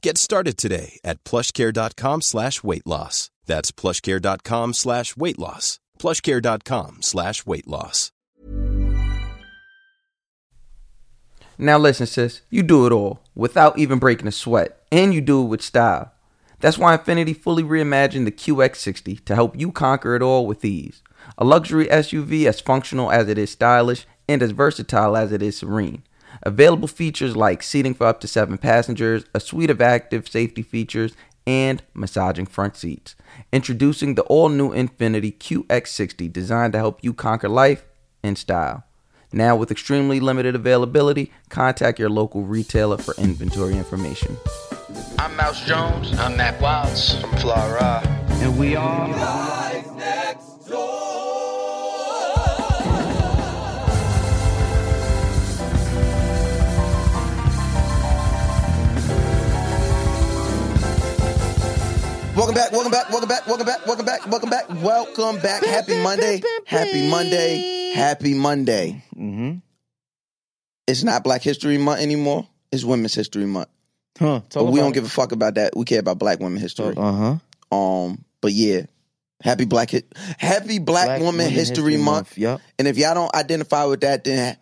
Get started today at plushcare.com slash weight loss. That's plushcare.com slash weight loss. plushcare.com slash weight loss. Now listen, sis, you do it all without even breaking a sweat, and you do it with style. That's why Infiniti fully reimagined the QX60 to help you conquer it all with ease. A luxury SUV as functional as it is stylish and as versatile as it is serene. Available features like seating for up to seven passengers, a suite of active safety features, and massaging front seats. Introducing the all new Infiniti QX60 designed to help you conquer life in style. Now, with extremely limited availability, contact your local retailer for inventory information. I'm Mouse Jones. I'm Mack Wilds. I'm Fly Ra. And we are. Welcome back, welcome back, welcome back, welcome back, welcome back, welcome back, welcome back. Happy Monday, happy Monday, happy Monday. Mm-hmm. It's not Black History Month anymore. It's Women's History Month. Huh. But we don't give a fuck about that. We care about Black women history. Uh huh. Um, but yeah, happy Black Hi- Happy Black, Woman, History, Month. Yep. And if y'all don't identify with that, then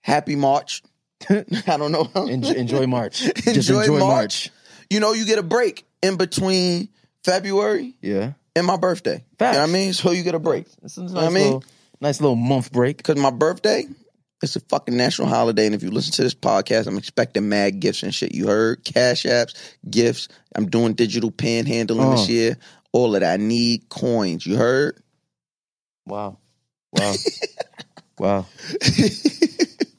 happy March. I don't know. Enjoy, enjoy March. Just Enjoy enjoy March. March. You know, you get a break in between February Yeah. and my birthday. You know what I mean? So you get a break. It's a nice, know what I mean? little, nice little month break. Because my birthday, it's a fucking national holiday. And if you listen to this podcast, I'm expecting mad gifts and shit. You heard? Cash apps, gifts. I'm doing digital panhandling this Uh. year. All of that. I need coins. You heard? Wow. Wow. wow.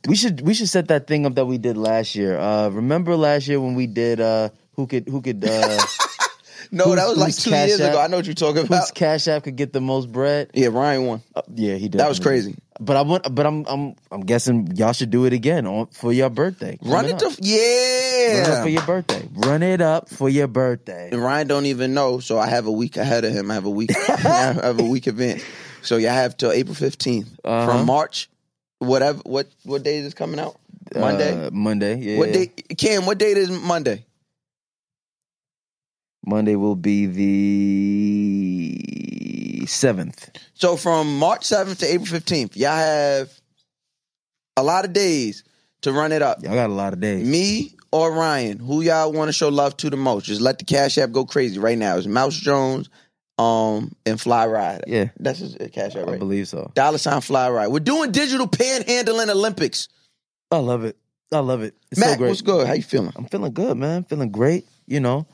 We should we should set that thing up that we did last year. Uh remember last year when we did uh who could who could uh No, Who's- that was like two years App? ago. I know what you're talking whose about. cash app could get the most bread? Yeah, Ryan won. Uh, yeah, he did. That was crazy. But I want but I'm I'm I'm guessing y'all should do it again on for your birthday. Run it to up. Run it up yeah. for your birthday. Run it up for your birthday. and Ryan don't even know, so I have a week ahead of him. I have a week. I have a week event. So y'all have till April 15th Uh-huh. from March. Whatever. What what day is this coming out? Monday. Uh, Monday. Yeah. What day? Cam, what date is Monday? Monday will be the seventh. So from March 7th to April 15th, y'all have a lot of days to run it up. Y'all got a lot of days. Me or Ryan, who y'all want to show love to the most? Just let the Cash App go crazy right now. It's Mouse Jones um, and Fly Ride. Yeah. That's his Cash App, I believe so. Dollar sign Fly Ride. We're doing digital panhandling Olympics. I love it. I love it. It's Matt, so great. what's good? How you feeling? I'm feeling good, man. Feeling great. You know,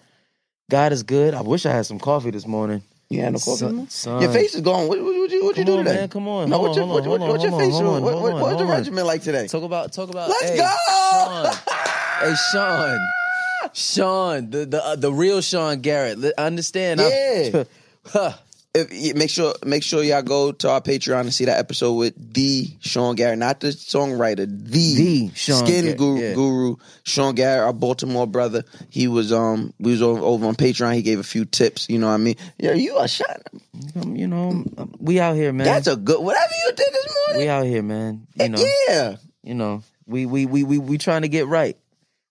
God is good. I wish I had some coffee this morning. You had no coffee? Son- Your face is going. What, what, what, you, what you do on, today? man. Come on. No, what's your, what, what, what's your on, face? what, on, what, what, what's your regimen like today? Talk about talk about. Let's hey, go! Sean. hey, Sean. Sean, the the uh, the real Sean Garrett. Understand? Yeah. Huh. If, make sure make sure y'all go to our Patreon and see that episode with the Sean Garrett, not the songwriter, the, The Sean skin Garrett, guru, yeah. guru, Sean Garrett, our Baltimore brother. He was um we was over, over on Patreon. He gave a few tips. You know what I mean? Yeah, you are shot. Um, you know, um, we out here, man. That's a good whatever you did this morning. we out here, man. You know, yeah, you know, we we we we we trying to get right.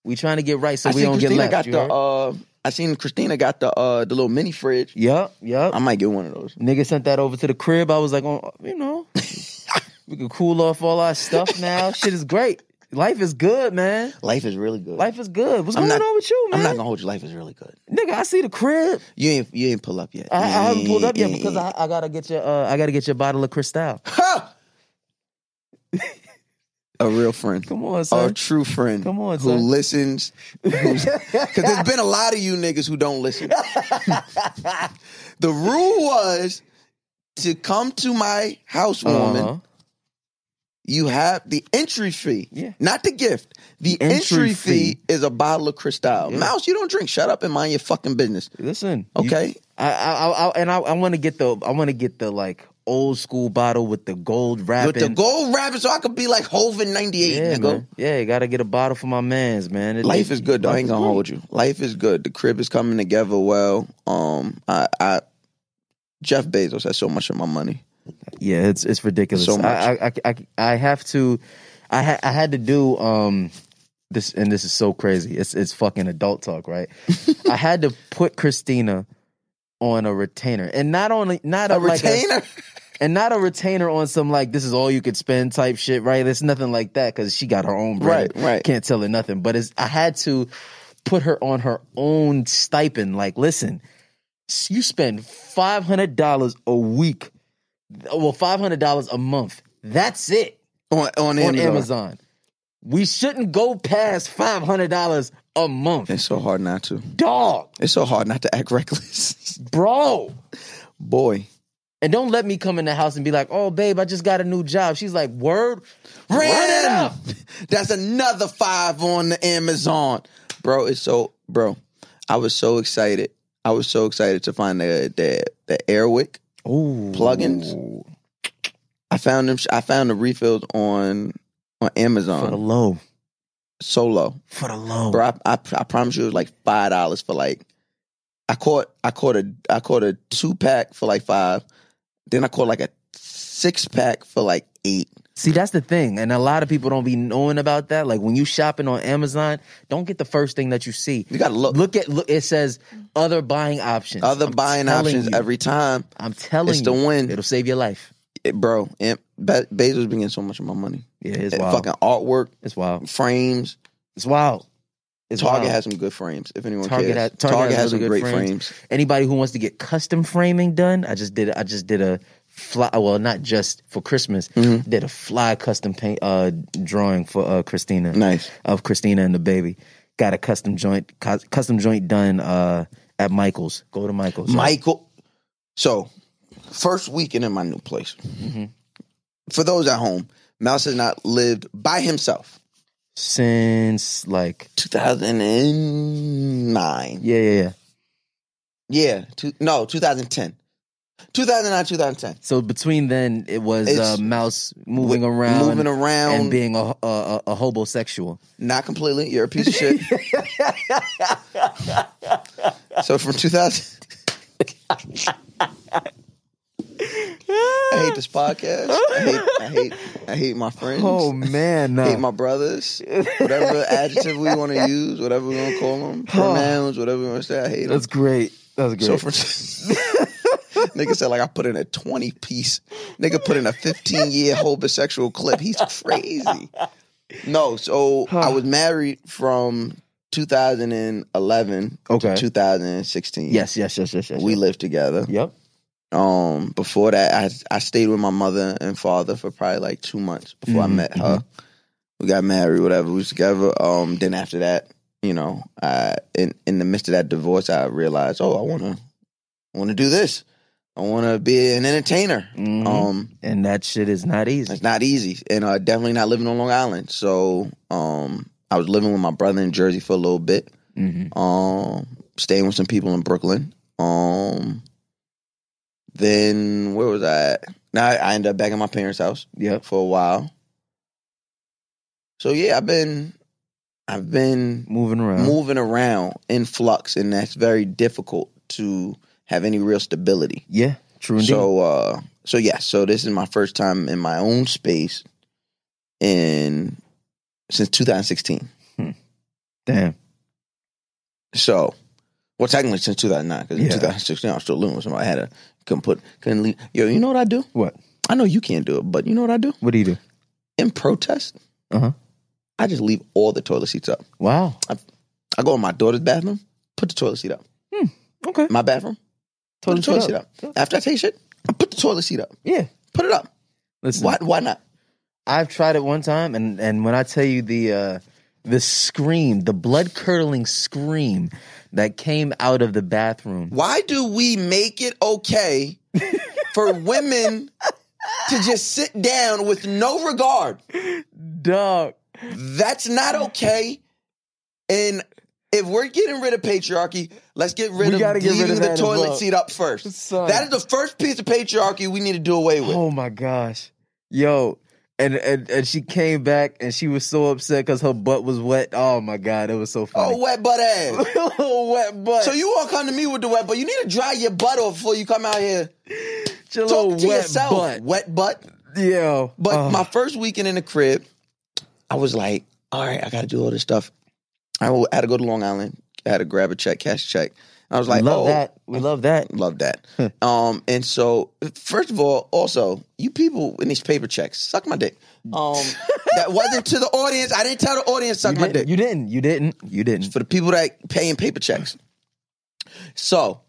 We trying to get right so I we don't Christina get left. got the uh I seen Christina got the uh the little mini fridge. Yup, yup. I might get one of those. Nigga sent that over to the crib. I was like, oh, you know, we can cool off all our stuff now. Shit is great. Life is good, man. Life is really good. Life is good. What's I'm going not- on with you, man? I'm not gonna hold you. Life is really good. Nigga, I see the crib. You ain't you ain't pull up yet. I, I haven't pulled up yet because. I, I gotta get your uh, I gotta get your bottle of Cristal. Ha! a real friend. Come on, a true friend. Come on, who son. listens. Because there's been a lot of you niggas who don't listen. the rule was to come to my housewarming. Uh-huh. You have the entry fee, Yeah. not the gift. The Entry entry, fee. fee. is a bottle of Cristal. Yeah. Mouse, you don't drink. Shut up and mind your fucking business. Listen, Okay. I, I, I, I and I, I want to get the, I want to get the like old school bottle with the gold wrapping. With the gold wrapping, so I could be like ninety eight. yeah, nigga. man. Yeah, you got to get a bottle for my man's man. It- Life it- is good though. I ain't gonna hold you. Life is good. The crib is coming together well. Um, I, I Jeff Bezos has so much of my money. Yeah, it's it's ridiculous. So much. I, I, I, I, have to, I, ha, I had to do um this, and this is so crazy. It's it's fucking adult talk, right? I had to put Christina on a retainer, and not only not A a, like retainer. And not a retainer on some like this is all you could spend type shit, right? It's nothing like that because she got her own bread. Right, right. Can't tell her nothing. But it's I had to put her on her own stipend. Like, listen, you spend five hundred dollars a week, well, five hundred dollars a month. That's it on, on, on Amazon. Amazon. We shouldn't go past five hundred dollars a month, It's so hard not to. dog, It's so hard not to act reckless. bro. Boy. And don't let me come in the house and be like, "Oh, babe, I just got a new job." She's like, "Word, run it up." That's another five on the Amazon. Bro, it's so bro. I was so excited. I was so excited to find the the the Airwick Ooh, plugins. I found them I found the refills on on Amazon. for the low. So low, for the low. Bro, I, I I promise you it was like five dollars for like I caught I caught a I caught a two pack for like five. Then I caught like a six pack for like eight. See, that's the thing, and a lot of people don't be knowing about that. Like when you shopping on Amazon, don't get the first thing that you see. You gotta look. Look at look. It says other buying options. Other I'm buying options you. every time. I'm telling It's you, the win. It'll save your life. It- bro, and Be- Bezos been getting so much of my money. Yeah, it's And wild. Fucking artwork, It's wild. frames. It's wild. Target wild. has some good frames. If anyone Target cares, has- Target has some really good great frames. frames. Anybody who wants to get custom framing done, I just did. I just did a fly. Well, not just for Christmas. Mm-hmm. Did a fly custom paint uh, drawing for uh, Christina. Nice. of Christina and the baby. Got a custom joint, cus- custom joint done uh, at Michael's. Go to Michael's. Michael. So, first weekend in my new place. Mm-hmm. For those at home, Mouse has not lived by himself. Since like 2009. yeah, yeah, yeah. Yeah, two, no, 2010. 2009, 2010. So between then, it was uh, Mouse moving wi- around, moving around. and being a, a, a, a hobosexual. Not completely. You're a piece of shit. so from 2000. I hate this podcast. I hate, I hate, I hate my friends. Oh man, I hate my brothers. Whatever adjective we want to use, whatever we want to call them, pronouns, whatever we want to say. I hate them. That's great. That's great. So for nigga said like I put in a twenty piece. Nigga put in a fifteen year homosexual clip. He's crazy. No, so I was married from 2011 Okay. to 2016. yes, yes, yes, yes, yes. we yes. lived together. Yep. Um, before that, I I stayed with my mother and father for probably like two months before I Mhm, met her. We got married, whatever. We was together. Um, then after that, you know, I in in the midst of that divorce, I realized, oh, I wanna want to do this. I want to be an entertainer. Mhm. Um, and that shit is not easy. it's not easy, and uh, definitely not living on Long Island. So, um, I was living with my brother in Jersey for a little bit. hmm Um, staying with some people in Brooklyn. Um, then where was I? At? Now I, ended up back at my parents' house. Yeah. for a while. So yeah, I've been, I've been Moving around. moving around in flux, and that's very difficult to have any real stability. Yeah. True indeed. So, uh, so yeah, so this is my first time in my own space in since 2016. Damn. So, well, technically since 2009, because in 2016 I was still living with somebody. I had to couldn't put couldn't leave. Yo, you know what I do? What? I know you can't do it, but you know what I do? What do you do? In protest, Uh huh. I just leave all the toilet seats up. Wow. I go in my daughter's bathroom, put the toilet seat up. Okay. My bathroom, put the toilet seat up. After I take shit, I put the toilet seat up. Yeah. Put it up. Listen. Why? Why not? I've tried it one time, and and when I tell you the uh, the scream, the blood curdling scream that came out of the bathroom. Why do we make it okay for women to just sit down with no regard? Dog. That's not okay. And if we're getting rid of patriarchy, let's get rid We of get rid leaving of the toilet seat up first. Son. That is the first piece of patriarchy we need to do away with. Oh my gosh. Yo. And, and and she came back and she was so upset because her butt was wet. Oh my god, it was so oh, funny. Oh, wet butt ass. Oh, wet butt. so you all come to me with the wet butt. You need to dry your butt off before you come out here. your Talk to wet yourself. butt. Wet butt. Yo. But Oh. my first weekend in the crib, I was like, all right, I got to do all this stuff. I had to go to Long Island. I had to grab a check, cash check. I was we like, love oh, that. We love that. Love that. um, and so, first of all, also, you people in these paper checks, suck my dick. Um, that wasn't to the audience. I didn't tell the audience suck You my dick. you didn't. You didn't. You didn't. for the people that pay in paper checks. So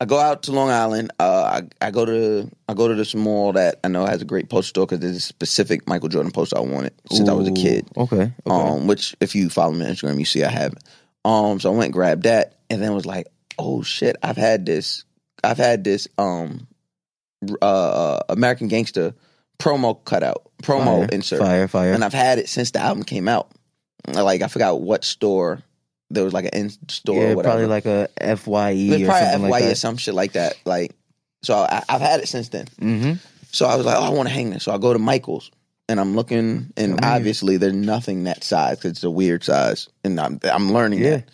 I go out to Long Island. Uh, I, I go to I go to this mall that I know has a great poster store because there's a specific Michael Jordan poster I wanted since I was a kid. Okay. okay. Um, which if you follow me on Instagram, you see I have. it. Um, so I went and grabbed that, and then was like, oh shit, I've had this, I've had this um, uh, American Gangster promo cutout, promo Fire, insert, Fire, fire. and I've had it since the album came out. Like I forgot what store there was like an in store yeah, or whatever. probably like a FYE or probably something FYE like or some shit like that. Like so, I, I've had it since then. Mm-hmm. So I was like, oh, I want to hang this. So I go to Michael's and I'm looking, and yeah. obviously there's nothing that size because it's a weird size, and I'm I'm learning Yeah. that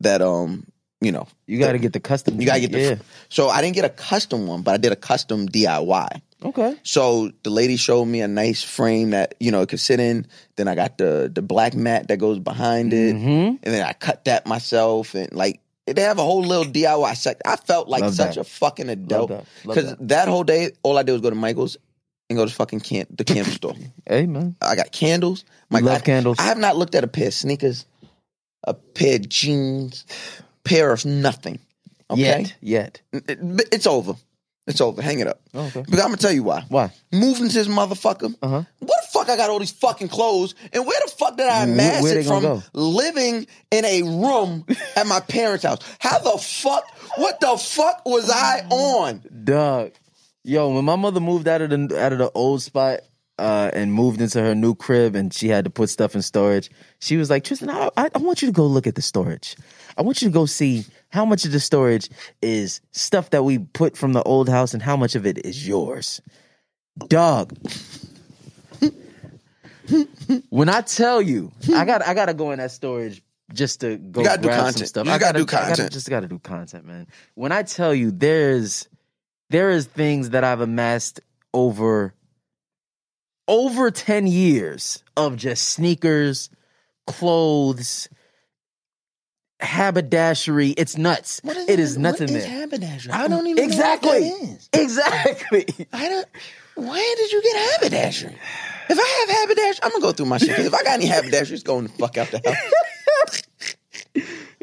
that um you know You got to get the custom. you gotta get the yeah. so I didn't get a custom one, but I did a custom DIY. Okay. So the lady showed me a nice frame that you know it could sit in. Then I got the the black mat that goes behind it, Mhm. and then I cut that myself. And like they have a whole little DIY section. I felt like Love such that. a fucking adult because that. that. whole day, all I did was go to Michael's and go to fucking can- the candle store. Hey man. I got candles. We love I, candles. I have not looked at a pair of sneakers, a pair of jeans, pair of nothing. Okay, Yet. Yet. It- it's over. It's over. Hang it up. Okay. But I'm gonna tell you why. Why? Moving to this motherfucker. Uh-huh. What the fuck? I got all these fucking clothes, and where the fuck did I Where- amass where they it from? go? Living in a room at my parents' house. How the fuck? What the fuck was I on? Doug, Yo, when my mother moved out of the out of the old spot uh, and moved into her new crib, and she had to put stuff in storage, she was like, "Tristan, I, I, I want you to go look at the storage. I want you to go see how much of the storage is stuff that we put from the old house, and how much of it is yours." Dog. when I tell you, I got I gotta go in that storage just to go gotta grab some content. stuff. You I gotta do I gotta- content. just gotta do content, man. When I tell you, there's there is things that I've amassed over over 10 years of just sneakers, clothes, haberdashery. It's nuts. it is nuts in there. haberdashery? I don't even Exactly. what is. Exactly. I don't. Where did you get haberdashery? If I have haberdashery, I'm gonna go through my shit. if I got any haberdashery, it's going the fuck out the house.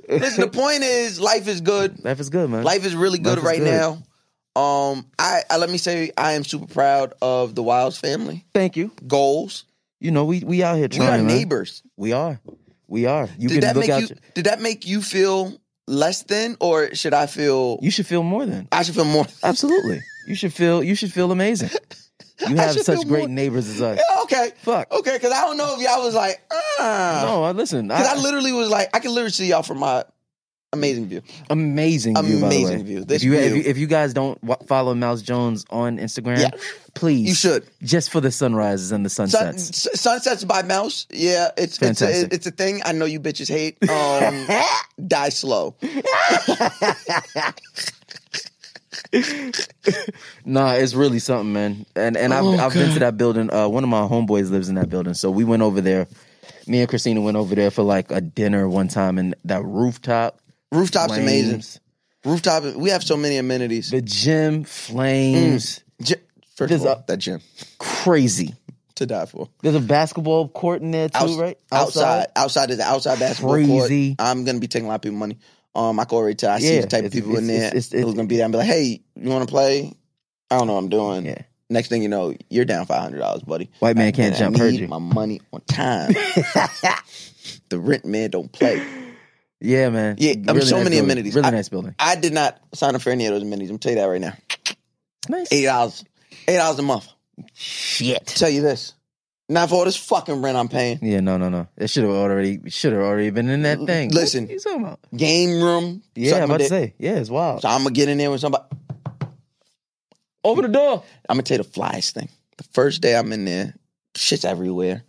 Listen, the point is, life is good. Life is good, man. Life is really good Life is right good. now. Um, I, I let me say, I am super proud of the Wilds family. Thank you. Goals. You know, we we out here We trying. are man. neighbors. We are. We are. You did that make you? your- Did that make you feel less than, or should I feel? you should feel more than. I should feel more. Absolutely. You should feel. You should feel amazing. You have such great more- neighbors as us. Yeah, okay. Fuck. Okay, because I don't know if y'all was like, ah. No, I listen. Because I, I, literally was like, I can literally see y'all from my amazing view. amazing view. by the Amazing view. This if you, If view. you if you guys don't follow Mouse Jones on Instagram, Yeah. please You should. just for the sunrises and the Sun, sunsets. S- Sunsets by Mouse. Yeah, it's it's a, Fantastic. it's a thing. I know you bitches hate. Um, die slow. Nah, it's really something, man. And and I've Oh, I've been to that building. Uh, one of my homeboys lives in that building, so we went over there. Me and Christina went over there for like a dinner one time, and that rooftop, Rooftop's amazing. Rooftop. We have so many amenities. the gym, flames, Gy- First There's of all, a- that gym crazy. to die for. There's a basketball court in there too, Outs- right? Outside, outside is the outside basketball Crazy. court. I'm gonna be taking a lot of people money. Um, I can already tell. I see Yeah, the type of it's- people in there it's- it's- who's gonna be there and be like, "Hey, you want to play?" I don't know what I'm doing. Yeah. Next thing you know, you're down five hundred dollars, buddy. White man And can't I jump, heard need you. My money on time. the rent man don't play. Yeah, man. Yeah, I mean, so many building. amenities. Really I- nice building. I did not sign up for any of those amenities. I'm tell you that right now. Nice. Eight dollars, eight dollars a month. Shit. Tell you this, not for all this fucking rent I'm paying. Yeah, no, no, no. It should have already should have already been in that thing. Listen. what you talking about? Game room. Yeah, I'm about to say. Yeah, it's wild. So I'm gonna get in there with somebody. Open the door. I'm gonna tell you the flyest thing. The first day I'm in there, shit's everywhere.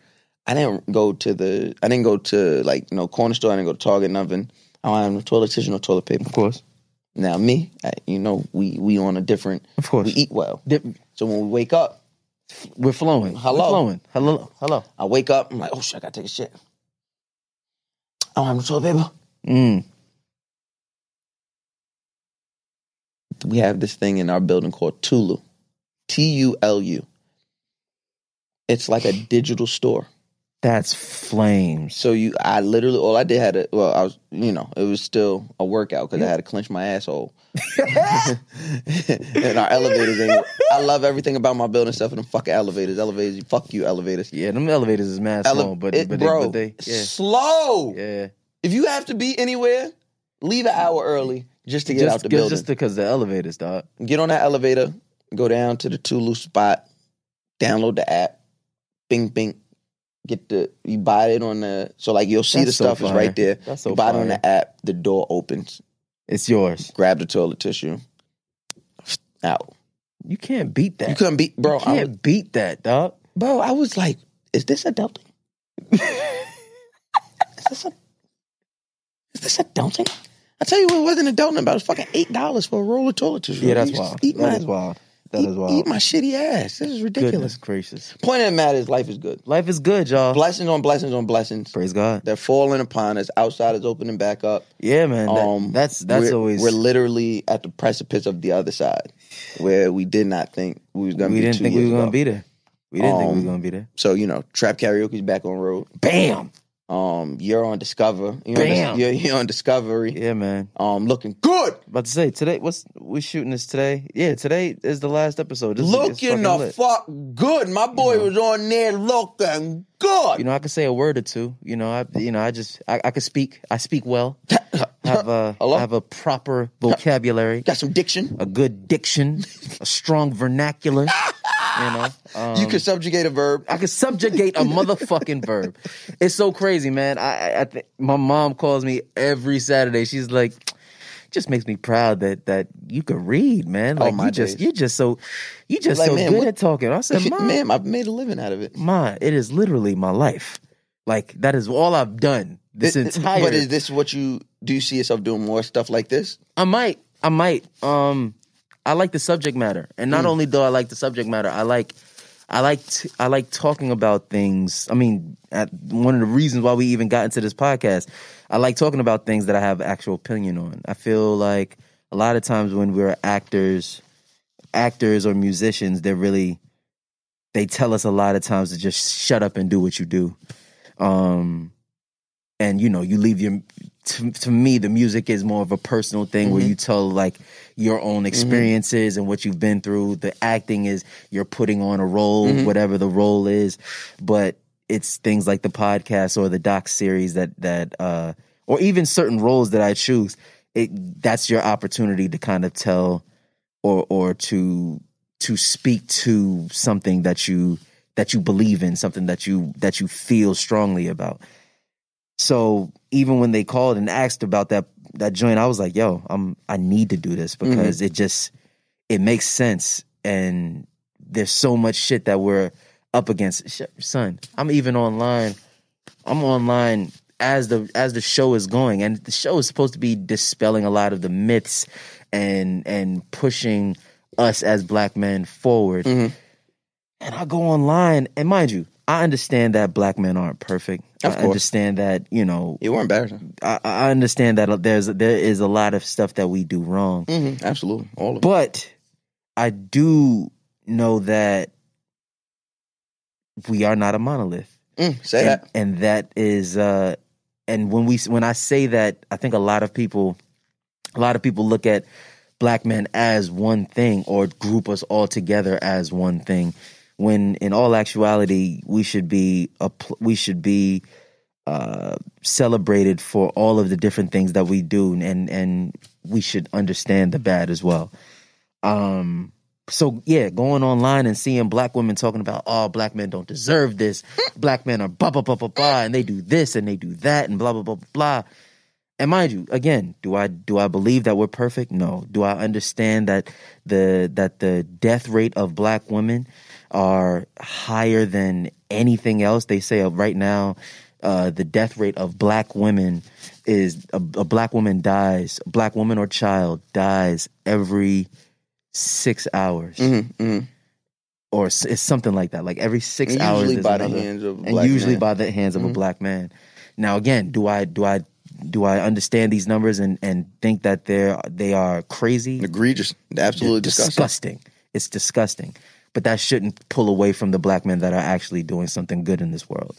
I didn't go to the. I didn't go to like no corner store. I didn't go to Target. Nothing. I don't have no toilet tissue, no toilet paper. Of course, Now me, I, you know, we we on a different. of course. We eat well. Dip- So when we wake up, We're flowing. Hello. We're flowing. Hello. Hello. I wake up. I'm like, oh shit, I gotta take a shit. I don't have no toilet paper. Mm. we have this thing in our building called Tulu, T U L U. It's like a digital store. That's flames. So you, I literally, all I did had a, well, I was, you know, it was still a workout because I had to clench my asshole. and our elevators ain't. I love everything about my building stuff and them fucking elevators. Elevators, fuck you, elevators. Yeah, them elevators is mad Ele- slow, but it- but, bro, they, but they yeah slow. yeah. If you have to be anywhere, leave an hour early just to get just, out the building. just because the elevators, dog. get on that elevator, go down to the Tulu spot, download the app, bing bing, get the you buy it on the so like you'll see That's the so stuff is right there. That's so you buy it on the app, the door opens, It's yours. grab the toilet tissue, out. You can't beat that. You couldn't beat, bro. You I can't was, beat that, dog. bro, I was like, is this a adulting? is this a is this a adulting? I tell you what wasn't adulting about. It was fucking eight dollars for a roll of toilet tissue. Yeah, that's wild. Eat That my, is wild. That eat, is wild. Eat my shitty ass. This is ridiculous. Goodness gracious. Point of the matter is, life is good. Life is good, y'all. Blessings on blessings on blessings. Praise God. They're falling upon us. Outside is opening back up. Yeah, man. that- Um, that's that's we're, always we're literally at the precipice of the other side, where we did not think we was gonna we be. didn't think we were gonna ago. be there. We didn't think we Um, were gonna be there. So you know, trap karaoke's back on road. Bam. Um, you're on Discover. You're, on, Bam. you're, you're on Discovery. Yeah, man. Um, looking good. About to say today. What's we shooting this today? Yeah, today is the last episode. This looking the lit. fuck good. My boy was on there looking good. You know, I could say a word or two. You know, I you know, I just I, I could speak. I speak well. Have a Hello? have a proper vocabulary, Got some diction. a good diction, a strong vernacular. You know, um, you can subjugate a verb. I could subjugate a motherfucking verb. It's so crazy, man. I, I, I think my mom calls me every Saturday. She's like, just makes me proud that that you could read, man. Oh, Like my you just you just so you just Like, so man, good what- at talking. I said, mom, Ma'am, I've made a living out of it. Ma, it is literally my life. Like that is all I've done this It- entire. But is this what you do? You see yourself doing more stuff like this? I might, I might. Um, I like the subject matter, and not only do I like the subject matter, I like, I like, t- I like talking about things. I mean, one of the reasons why we even got into this podcast, I like talking about things that I have actual opinion on. I feel like a lot of times when we're actors, actors or musicians, they're really, they tell us a lot of times to just shut up and do what you do. Um, and you know, you leave your to, to me the music is more of a personal thing where mm-hmm. you tell like your own mm-hmm. experiences and what you've been through. The acting is you're putting on a role mm-hmm. whatever the role is but it's things like the podcast or the doc series that that uh or even certain roles that I choose it that's your opportunity to kind of tell or or to to speak to something that you that you believe in something that you that you feel strongly about so even when they called and asked about that that joint, I was like, "Yo, I'm I need to do this mm-hmm. because it just it makes sense." And there's so much shit that we're up against. Son, I'm even online. I'm online as the as the show is going, and the show is supposed to be dispelling a lot of the myths and and pushing us as black men forward. Mm-hmm. And I go online, and mind you, I understand that black men aren't perfect. Of I course. understand that you know You were embarrassing. I, I understand that there's there is a lot of stuff that we do wrong, Mm-hmm. Absolutely, all of it. but I do know that we are not a monolith, Mm, say and, that. and that is uh, and when we when I say that, I think a lot of people, a lot of people look at black men as one thing or group us all together as one thing when in all actuality we should be a we should be uh, celebrated for all of the different things that we do and and we should understand the bad as well um so yeah going online and seeing black women talking about oh black men don't deserve this black men are blah blah blah blah blah and they do this and they do that and blah blah blah blah blah and mind you, again, do I do I believe that we're perfect? No. Do I understand that the that the death rate of black women are higher than anything else? They say uh, right now, uh, the death rate of black women is a, a black woman dies, a black woman or child dies every six hours, or s- it's something like that. Like every six And hours, usually by the hands of a and black usually man. by the hands of a black man. Now, again, do I do I do I understand these numbers and and think that they're they are crazy? Egregious. Absolutely disgusting. disgusting. It's disgusting. But that shouldn't pull away from the black men that are actually doing something good in this world.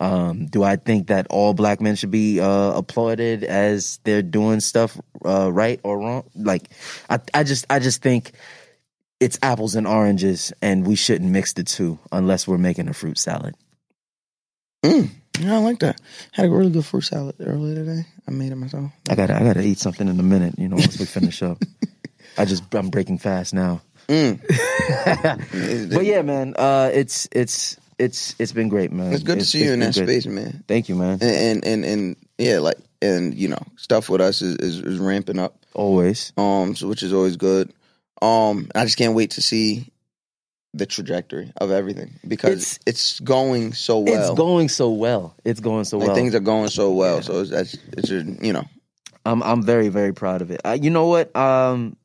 Um, do I think that all black men should be uh, applauded as they're doing stuff uh, right or wrong? Like, I, I just, I just think it's apples and oranges, and we shouldn't mix the two unless we're making a fruit salad. Mm. Yeah, I like that. Had a really good fruit salad earlier today. I made it myself. I gotta, I gotta eat something in a minute. You know, once we finish up. I just, I'm breaking fast now. Mm. But yeah, man, uh, it's it's it's it's been great, man. It's good to see you in that good. space, man. Thank you, man. And, and and and yeah, like and you know, stuff with us is, is, is ramping up. Always. Um, so which is always good. Um, I just can't wait to see the trajectory of everything because it's, going so well. It's going so well. It's going so like well. things are going so well. So it's, that's it's you know. I'm I'm very very proud of it. Uh, you know what? Um,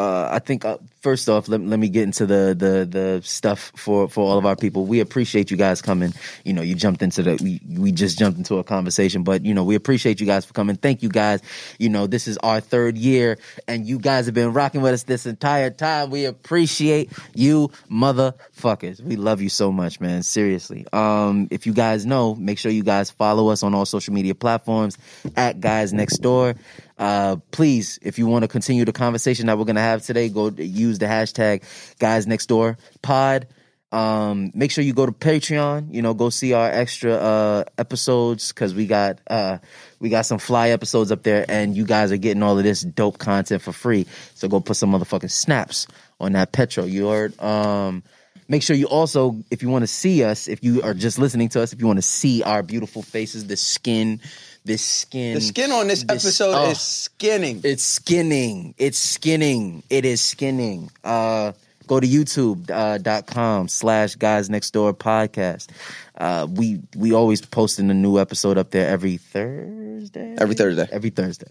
uh, I think uh, first off, let, let me get into the the the stuff for for all of our people. We appreciate you guys coming. You know, you jumped into the we we just jumped into a conversation, but you know, we appreciate you guys for coming. Thank you guys. You know, this is our third year, and you guys have been rocking with us this entire time. We appreciate you, motherfuckers. We love you so much, man. Seriously. Um, if you guys know, make sure you guys follow us on all social media platforms at Guys Next Door. Uh, please, if you want to continue the conversation that we're gonna have today, go use the hashtag Guys Next Door Pod. Um, make sure you go to Patreon. You know, go see our extra uh, episodes because we got uh, we got some fly episodes up there, and you guys are getting all of this dope content for free. So go put some motherfucking snaps on that petro. You heard. Um, make sure you also, if you want to see us, if you are just listening to us, if you want to see our beautiful faces, the skin, this skin, The skin on this, episode oh. is skinning. it's skinning. It's skinning. It is skinning. Uh, go to youtube uh, dot com slash guys next door podcast. Uh, we we always posting a new episode up there every Thursday. Every Thursday. Every Thursday.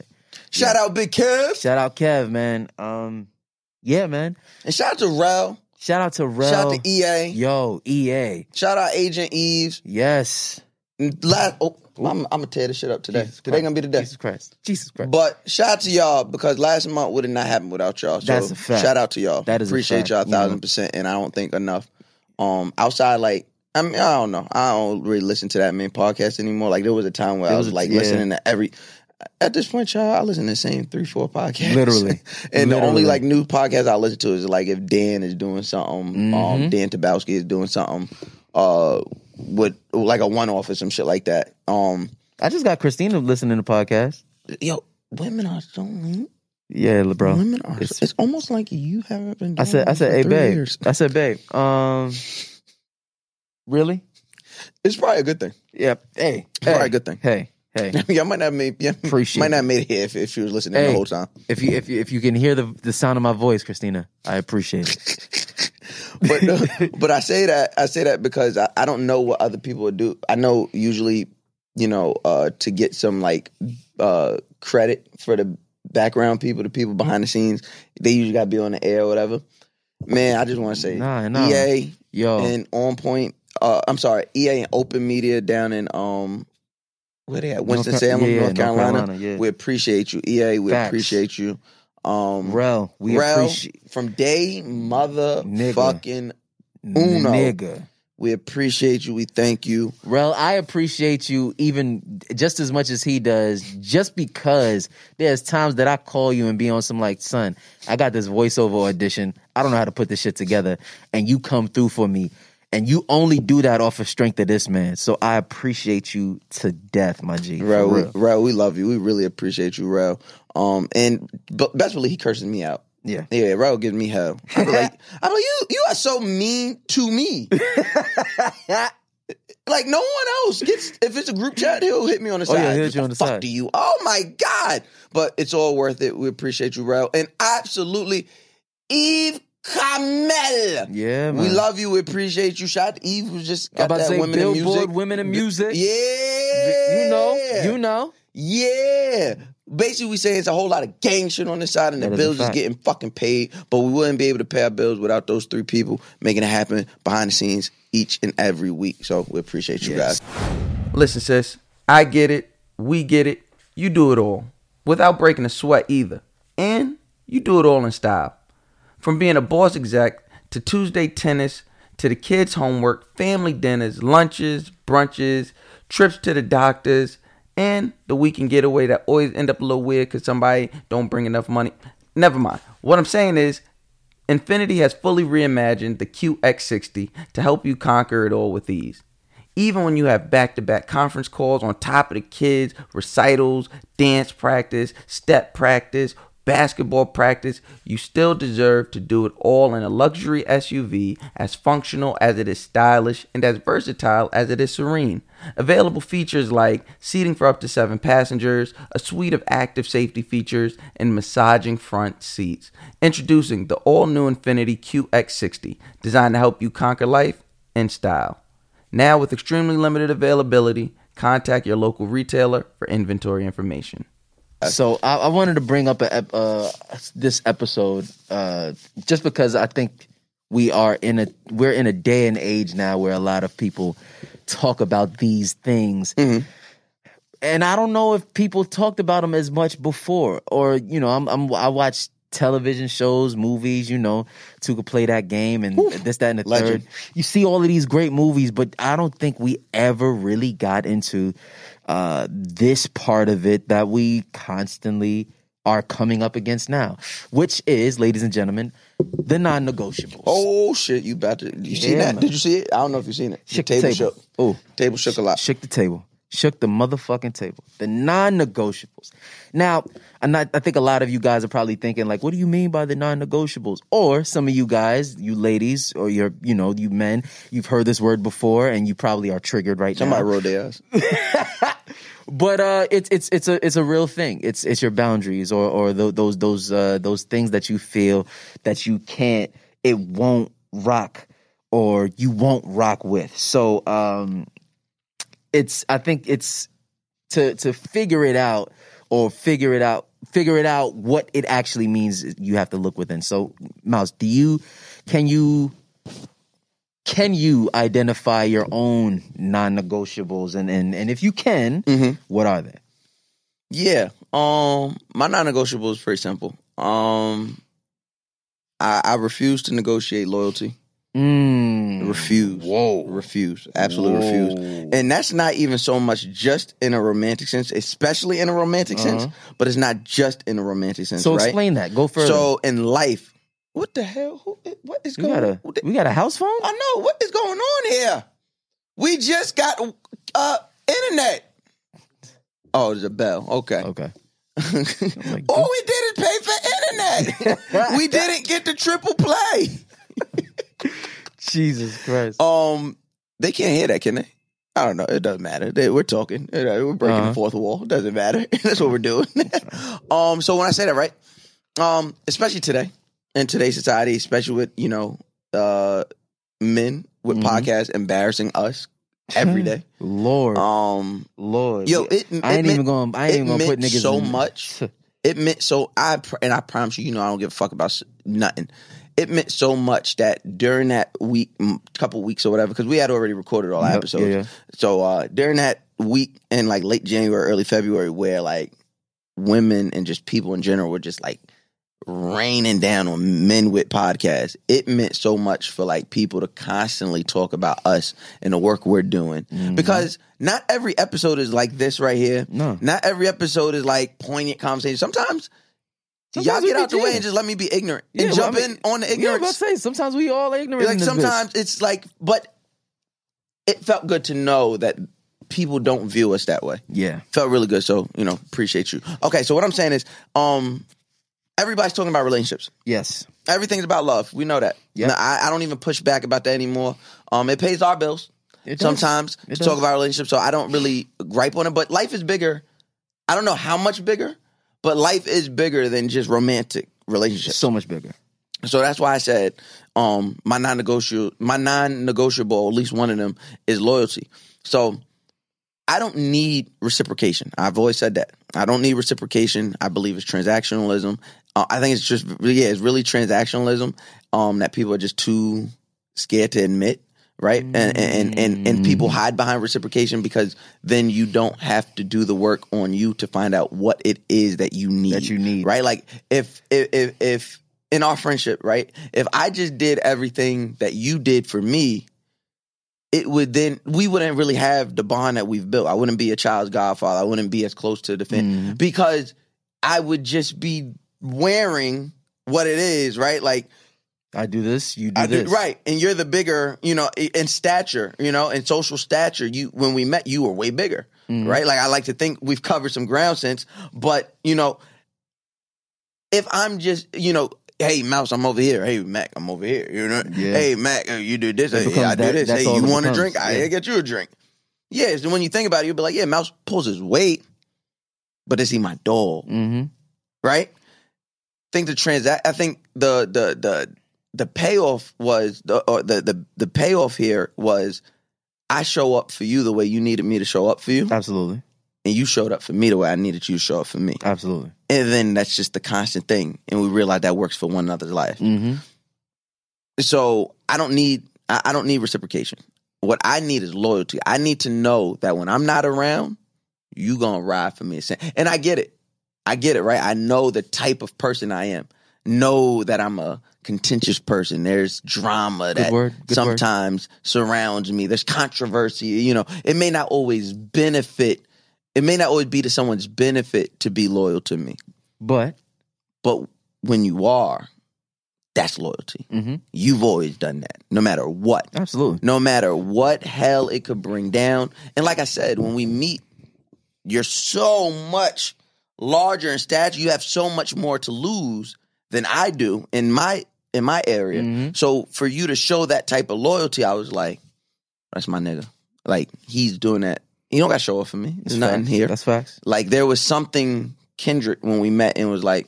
Shout out Big Kev. Shout out Kev, man. Um, yeah, man. And shout out to Rel. Shout out to Rel. Shout out to EA. Yo, EA. Shout out Agent Eves. Yes. Last, oh, I'm, I'm gonna tear this shit up today. Jesus today Christ. gonna be the day. Jesus Christ. Jesus Christ. But shout out to y'all because last month would have not happened without y'all. So That's a fact. shout out to y'all. That is a appreciate y'all a you know. thousand percent, and I don't think enough. Um, outside like I mean I don't know. I don't really listen to that many podcasts anymore. Like there was a time where There I was was like yeah. listening to every. At this point, y'all, I listen to the same three, four podcasts. Literally. and the only like new podcast I listen to is like if Dan is doing something, Mm-hmm. um, Dan Taberski is doing something, uh, with like a one off or some shit like that. Um, I just got Christina listening to podcast. yo, women are so lame. Yeah, bro. Women are. It's- It's, almost like you haven't been. Doing I said, I said, hey, babe. years. I said, babe. Um, really? It's probably a good thing. Yeah. Hey, probably hey, a good thing. Hey, hey. yeah, I might not made. Yeah, Appreciate might not made it here if, if she was listening Hey. the whole time. If you if you if you can hear the the sound of my voice, Christina, I appreciate it. But no, but I say that I say that because I, I don't know what other people would do. I know usually, you know, uh, to get some like uh, credit for the background people, the people behind the scenes, they usually got to be on the air or whatever. Man, I just want to say, Nah, nah. EA Yo, and On Point. Uh, I'm sorry, EA and Open Media down in um, where they at? Winston Salem, yeah, North North Carolina. Carolina, yeah. We appreciate you, EA. We Facts. appreciate you. Um, Rel, we Rel, appreciate from day mother fucking Uno. nigga. We appreciate you. We thank you. Rel, I appreciate you even just as much as he does, just because there's times that I call you and be on some like, son, I got this voiceover audition. I don't know how to put this shit together. And you come through for me. And you only do that off of strength of this man. So I appreciate you to death, my G. Rel, we. Rel, we love you. We really appreciate you, Rel. Um, and but best believe he curses me out. Yeah. Yeah, Rel gives me hell. I'm like, I'm like, you, you are so mean to me. like no one else gets. If it's a group chat, he'll hit me on the Oh, side. yeah, he'll hit you on the fuck side. Do you? Oh my god! But it's all worth it. We appreciate you, Rel, and absolutely, Eve Kamel. Yeah, man. We love you. We appreciate you. Shout Eve who just I'm got about to that say women in Billboard music. Women in Music. Yeah, You know, you know. Yeah. Basically, we say it's a whole lot of gang shit on the side, and the That is a bills is fact. getting fucking paid. But we wouldn't be able to pay our bills without those three people making it happen behind the scenes each and every week. So we appreciate you Yes. guys. Listen, sis, I get it. We get it. You do it all without breaking a sweat either. And you do it all in style. From being a boss exec to Tuesday tennis to the kids' homework, family dinners, lunches, brunches, trips to the doctors, and the weekend getaway that always end up a little weird because somebody don't bring enough money. Never mind. What I'm saying is Infiniti has fully reimagined the QX60 to help you conquer it all with ease. Even when you have back to back conference calls on top of the kids, recitals, dance practice, step practice, basketball practice, you still deserve to do it all in a luxury SUV as functional as it is stylish and as versatile as it is serene. Available features like seating for up to seven passengers, a suite of active safety features, and massaging front seats. Introducing the all new Infiniti QX60, designed to help you conquer life in style. Now, with extremely limited availability, contact your local retailer for inventory information. So I, I wanted to bring up a, uh, this episode uh, just because I think we are in a we're in a day and age now where a lot of people talk about these things. And I don't know if people talked about them as much before, or you know, I'm, I'm I watch television shows, movies, you know, to could play that game and this, that, and the Legend. third. You see all of these great movies, but I don't think we ever really got into uh, this part of it that we constantly are coming up against now, which is, ladies and gentlemen, the non-negotiables. Oh shit! You about to? You seen Yeah, that? man. Did you see it? I don't know if you've seen it. Shook the the table, table. shook. Ooh. table shook a lot. Shook the table. Shook the motherfucking table. The non-negotiables. Now, I'm not, I think a lot of you guys are probably thinking, like, what do you mean by the non-negotiables? Or some of you guys, you ladies, or your, you know, you men, you've heard this word before, and you probably are triggered right Somebody now. rolled their ass. But uh, it's it's it's a it's a real thing. It's it's your boundaries or or tho- those those uh, those things that you feel that you can't, it won't rock or you won't rock with. So um, it's I think it's to to figure it out or figure it out figure it out what it actually means. You have to look within. So Mouse, do you can you can you identify your own non-negotiables and and, and if you can what are they Yeah. Um, my non-negotiable is pretty simple. Um, I, I refuse to negotiate loyalty. Mm. Refuse. Whoa. Refuse. Absolutely refuse. And that's not even so much just in a romantic sense, especially in a romantic sense, but it's not just in a romantic sense, so right? explain that go further So in life, what the hell? Who, what is we going on? We got a house phone I know. What is going on here? We just got uh internet. Oh, there's a bell. Okay. okay All we did is pay for internet. we didn't get the triple play. jesus christ Um, they can't hear that, can they? I don't know. It doesn't matter. They, we're talking. We're breaking Uh-huh. the fourth wall. It doesn't matter. That's what we're doing. um, so when I say that, right? Um, especially today in today's society, especially with you know, uh, men with Mhm. podcasts embarrassing us every day. lord Um, lord yo, it, i ain't it even meant- going i ain't it even gonna put niggas so in- much. it meant so I and I promise you, you know, I don't give a fuck about nothing. It meant so much that during that week, couple weeks or whatever, because we had already recorded all our Yep, episodes. yeah, yeah. So uh, during that week in like late January, early February, where like women and just people in general were just like raining down on Men with podcast. It meant so much for like people to constantly talk about us and the work we're doing. Because not every episode is like this right here. No. Not every episode is like poignant conversation. Sometimes, Sometimes we get out the way and just let me be ignorant Yeah, and well, jump I mean, in on the Yeah, I'm about to say sometimes we all ignorant. like this bitch. sometimes it's like, but it felt good to know that people don't view us that way. Yeah. Felt really good. So you know, appreciate you. Okay, so what I'm saying is, um, everybody's talking about relationships. Yes. Everything's about love. We know that. Yeah. I, I don't even push back about that anymore. Um, it pays our bills It sometimes It to talk about relationships. So I don't really gripe on it. But life is bigger. I don't know how much bigger, but life is bigger than just romantic relationships. So much bigger. So that's why I said um, my non-negotiable, my non-negotiable, at least one of them, is loyalty. So I don't need reciprocation. I've always said that. I don't need reciprocation. I believe it's transactionalism. Uh, I think it's just yeah, it's really transactionalism um, that people are just too scared to admit. Right, and and and and people mm. hide behind reciprocation because then you don't have to do the work on you to find out what it is that you need. That you need. right? Like if if if, if in our friendship, right? If I just did everything that you did for me, it would then we wouldn't really have the bond that we've built. I wouldn't be a child's godfather. I wouldn't be as close to the family mm. because I would just be wearing what it is, right? Like I do this, you do I this. do, right, and you're the bigger, you know, in stature, you know, in social stature. You when we met, you were way bigger, right? Like I like to think we've covered some ground since, but you know, if I'm just, you know, hey Mouse, I'm over here. Hey Mack, I'm over here. You know, Yeah. hey Mack, uh, you do this. Hey, I do that- this. Hey, you want a drink? I get you a drink. Yeah, so when you think about it, you'll be like, yeah, Mouse pulls his weight, but is he my dog? Mm-hmm. right? think the transact. I think the the the the payoff was the or the the the payoff here was I show up for you the way you needed me to show up for you, Absolutely. and you showed up for me the way I needed you to show up for me. Absolutely. And then that's just the constant thing, and we realize that works for one another's life. Mm-hmm. So I don't need I I don't need reciprocation. What I need is loyalty. I need to know that when I'm not around, you gonna ride for me. And I get it. I get it, right? I know the type of person I am. Know that I'm a contentious person. There's drama that word, good word. sometimes surrounds me. There's controversy. You know, it may not always benefit. It may not always be to someone's benefit to be loyal to me. But But when you are, that's loyalty. mm-hmm. You've always done that, no matter what. absolutely. No matter what hell it could bring down. And like I said, when we meet, you're so much larger in stature. You have so much more to lose than I do in my in my area. Mhm. So for you to show that type of loyalty, I was like, that's my nigga. Like he's doing that. You don't got to show up for me. There's nothing facts. here. That's facts. Like there was something kindred when we met and was like,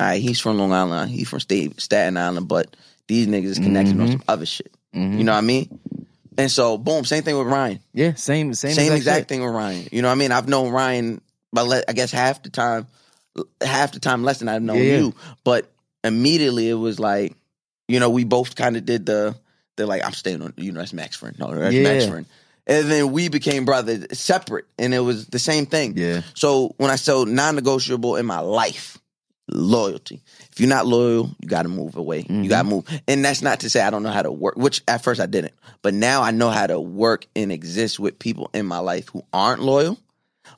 all right, he's from Long Island, he's from State, Staten Island, but these niggas is connected on some other shit. You know what I mean? And so, boom, same thing with Ryan. Yeah, same same, Same, exact, shit. thing with Ryan. You know what I mean? I've known Ryan, but I guess half the time, half the time less than I've known Yeah, you. But immediately it was like, you know, we both kind of did the, the like, I'm staying on, you know, that's Mack's friend. No, that's Yeah. Mack's friend. And then we became brothers separate, and it was the same thing. Yeah. So when I said non-negotiable in my life, loyalty. If you're not loyal, you got to move away. You got to mm-hmm. move, and that's not to say I don't know how to work. Which at first I didn't, but now I know how to work and exist with people in my life who aren't loyal.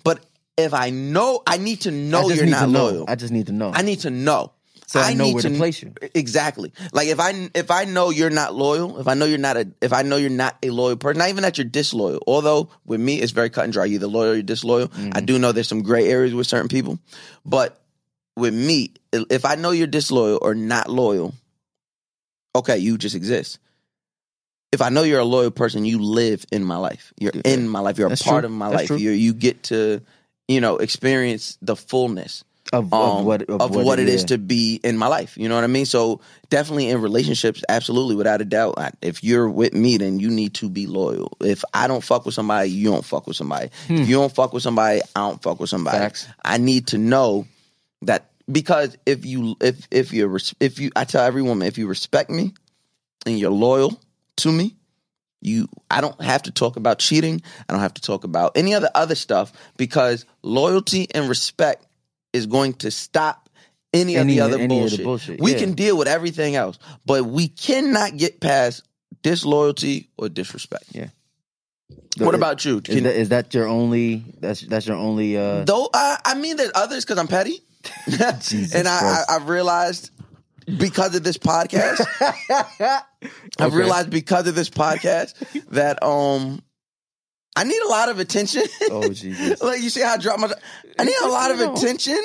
But if I know, I need to know you're not loyal. I just need to know. I need to know. So I know need where to place you. Exactly. Like if I if I know you're not loyal, if I know you're not a if I know you're not a loyal person, not even that you're disloyal. Although with me it's very cut and dry. You're either loyal or you're disloyal. Mm-hmm. I do know there's some gray areas with certain people, but with me, if I know you're disloyal or not loyal, okay, you just exist. If I know you're a loyal person, you live in my life. You're in my life. You're That's a part true. of my That's life. You you get to you know experience the fullness of, um, of what of, what, it is yeah. to be in my life. You know what I mean? So definitely in relationships, absolutely, without a doubt. I, if you're with me, then you need to be loyal. If I don't fuck with somebody, you don't fuck with somebody. If you don't fuck with somebody, I don't fuck with somebody. Hmm. Facts. I need to know that because if you if if you're if you I tell every woman if you respect me and you're loyal to me, you I don't have to talk about cheating. I don't have to talk about any other other stuff because loyalty and respect is going to stop any, of the other any of the bullshit. bullshit, We yeah. can deal with everything else, but we cannot get past disloyalty or disrespect. Yeah. What about you? Is that, is that your only? That's that's your only. uh Though I, I mean, there's others because I'm petty, and I, I I've realized because of this podcast, I've realized because of this podcast that um, I need a lot of attention. Oh Jesus! like you see how I drop my. I need a lot of attention.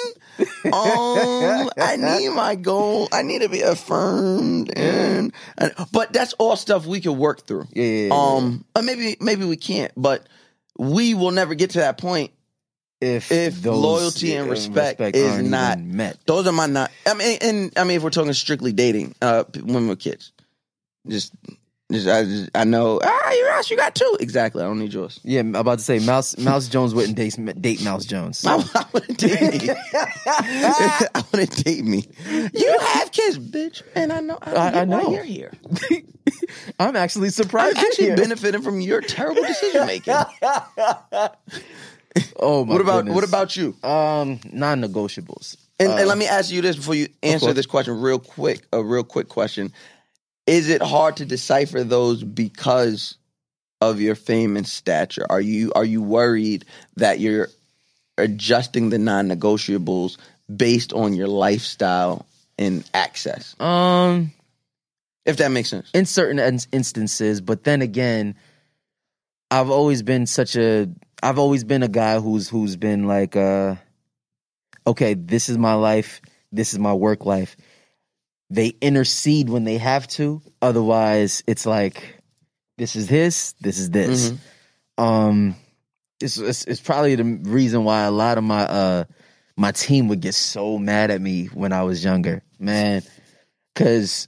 Um, I need my goal. I need to be affirmed, and, and but that's all stuff we can work through. Yeah, yeah, yeah, Um, maybe maybe we can't, but we will never get to that point if if those- loyalty and uh, respect, respect is aren't met. Those are my not. I mean, and I mean, if we're talking strictly dating, uh, when we're kids, just, just I, just, I know. Ah, you Ross, you got two. Exactly. I don't need yours. Yeah, I'm about to say Mouse Mouse Jones wouldn't date date Mouse Jones. I, I wouldn't date me. I wouldn't date me. You have kids, bitch, and I know. I, I- I know. you're here. I'm actually I'm surprised. you're actually benefiting from your terrible decision making. Oh my What about goodness. what about you? um non-negotiables? And, Uh, and let me ask you this before you answer this question real quick. A real quick question: Is it hard to decipher those because of your fame and stature? Are you are you worried that you're adjusting the non-negotiables based on your lifestyle and access? um If that makes sense. in certain instances, but then again, I've always been such a I've always been a guy who's who's been like uh okay, this is my life, this is my work life. They intercede when they have to, otherwise it's like this is this, this is this. Um it's, it's it's probably the reason why a lot of my uh my team would get so mad at me when I was younger. Man, cuz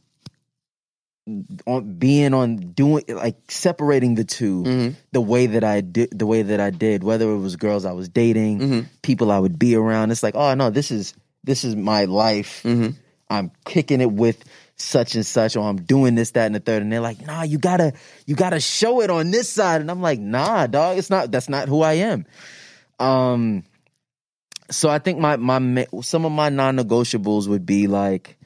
on being on doing like separating the 2 Mhm. the way that I did the way that I did whether it was girls I was dating Mhm. people I would be around it's like oh no this is this is my life Mhm. I'm kicking it with such and such or I'm doing this that and the third and they're like nah you got to you got to show it on this side and I'm like nah dog it's not that's not who I am um so I think my my some of my non-negotiables would be like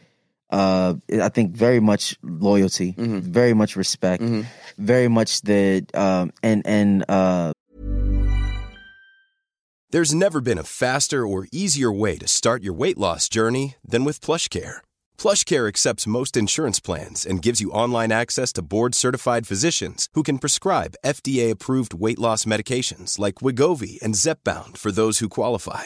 uh I think very much loyalty, very much respect, very much the um and and uh There's never been a faster or easier way to start your weight loss journey than with PlushCare. Plush Care accepts most insurance plans and gives you online access to board-certified physicians who can prescribe FDA-approved weight loss medications like Wegovy and Zepbound for those who qualify.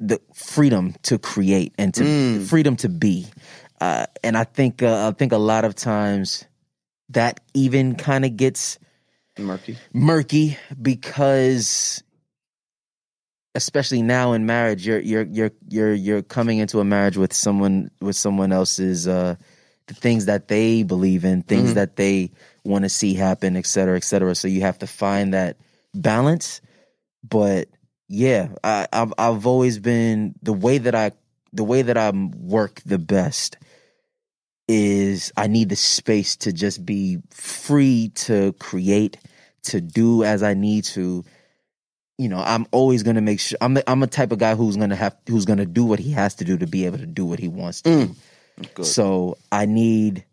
The freedom to create and to Mm. freedom to be. Uh and I think uh, I think a lot of times that even kind of gets Murky. murky because especially now in marriage you're you're you're you're you're coming into a marriage with someone with someone else's uh the things that they believe in things that they want to see happen et cetera et cetera so you have to find that balance but yeah i i've i've always been the way that i the way that i work the best is I need the space to just be free to create, to do as I need to. You know, I'm always gonna make sure I'm the, I'm a type of guy who's gonna have who's gonna do what he has to do to be able to do what he wants to. do. Mm. Good. So I need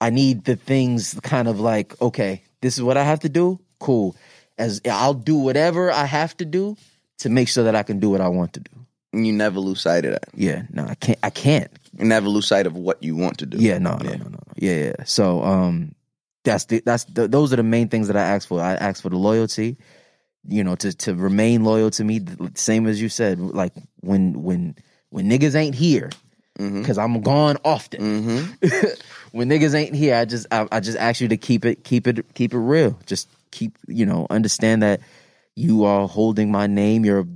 I need the things kind of like, okay, this is what I have to do. Cool. As I'll do whatever I have to do to make sure that I can do what I want to do. And you never lose sight of that. Yeah, no, I can't I can't. You never lose sight of what you want to do. Yeah, no, no, Yeah. no, no, no. Yeah, yeah. So, um, that's the that's the, those are the main things that I ask for. I ask for the loyalty, you know, to to remain loyal to me, same as you said, like when when when niggas ain't here, Mm-hmm. because I'm gone often. when niggas ain't here, I just I, I just ask you to keep it keep it keep it real. Just keep you know understand that you are holding my name. You're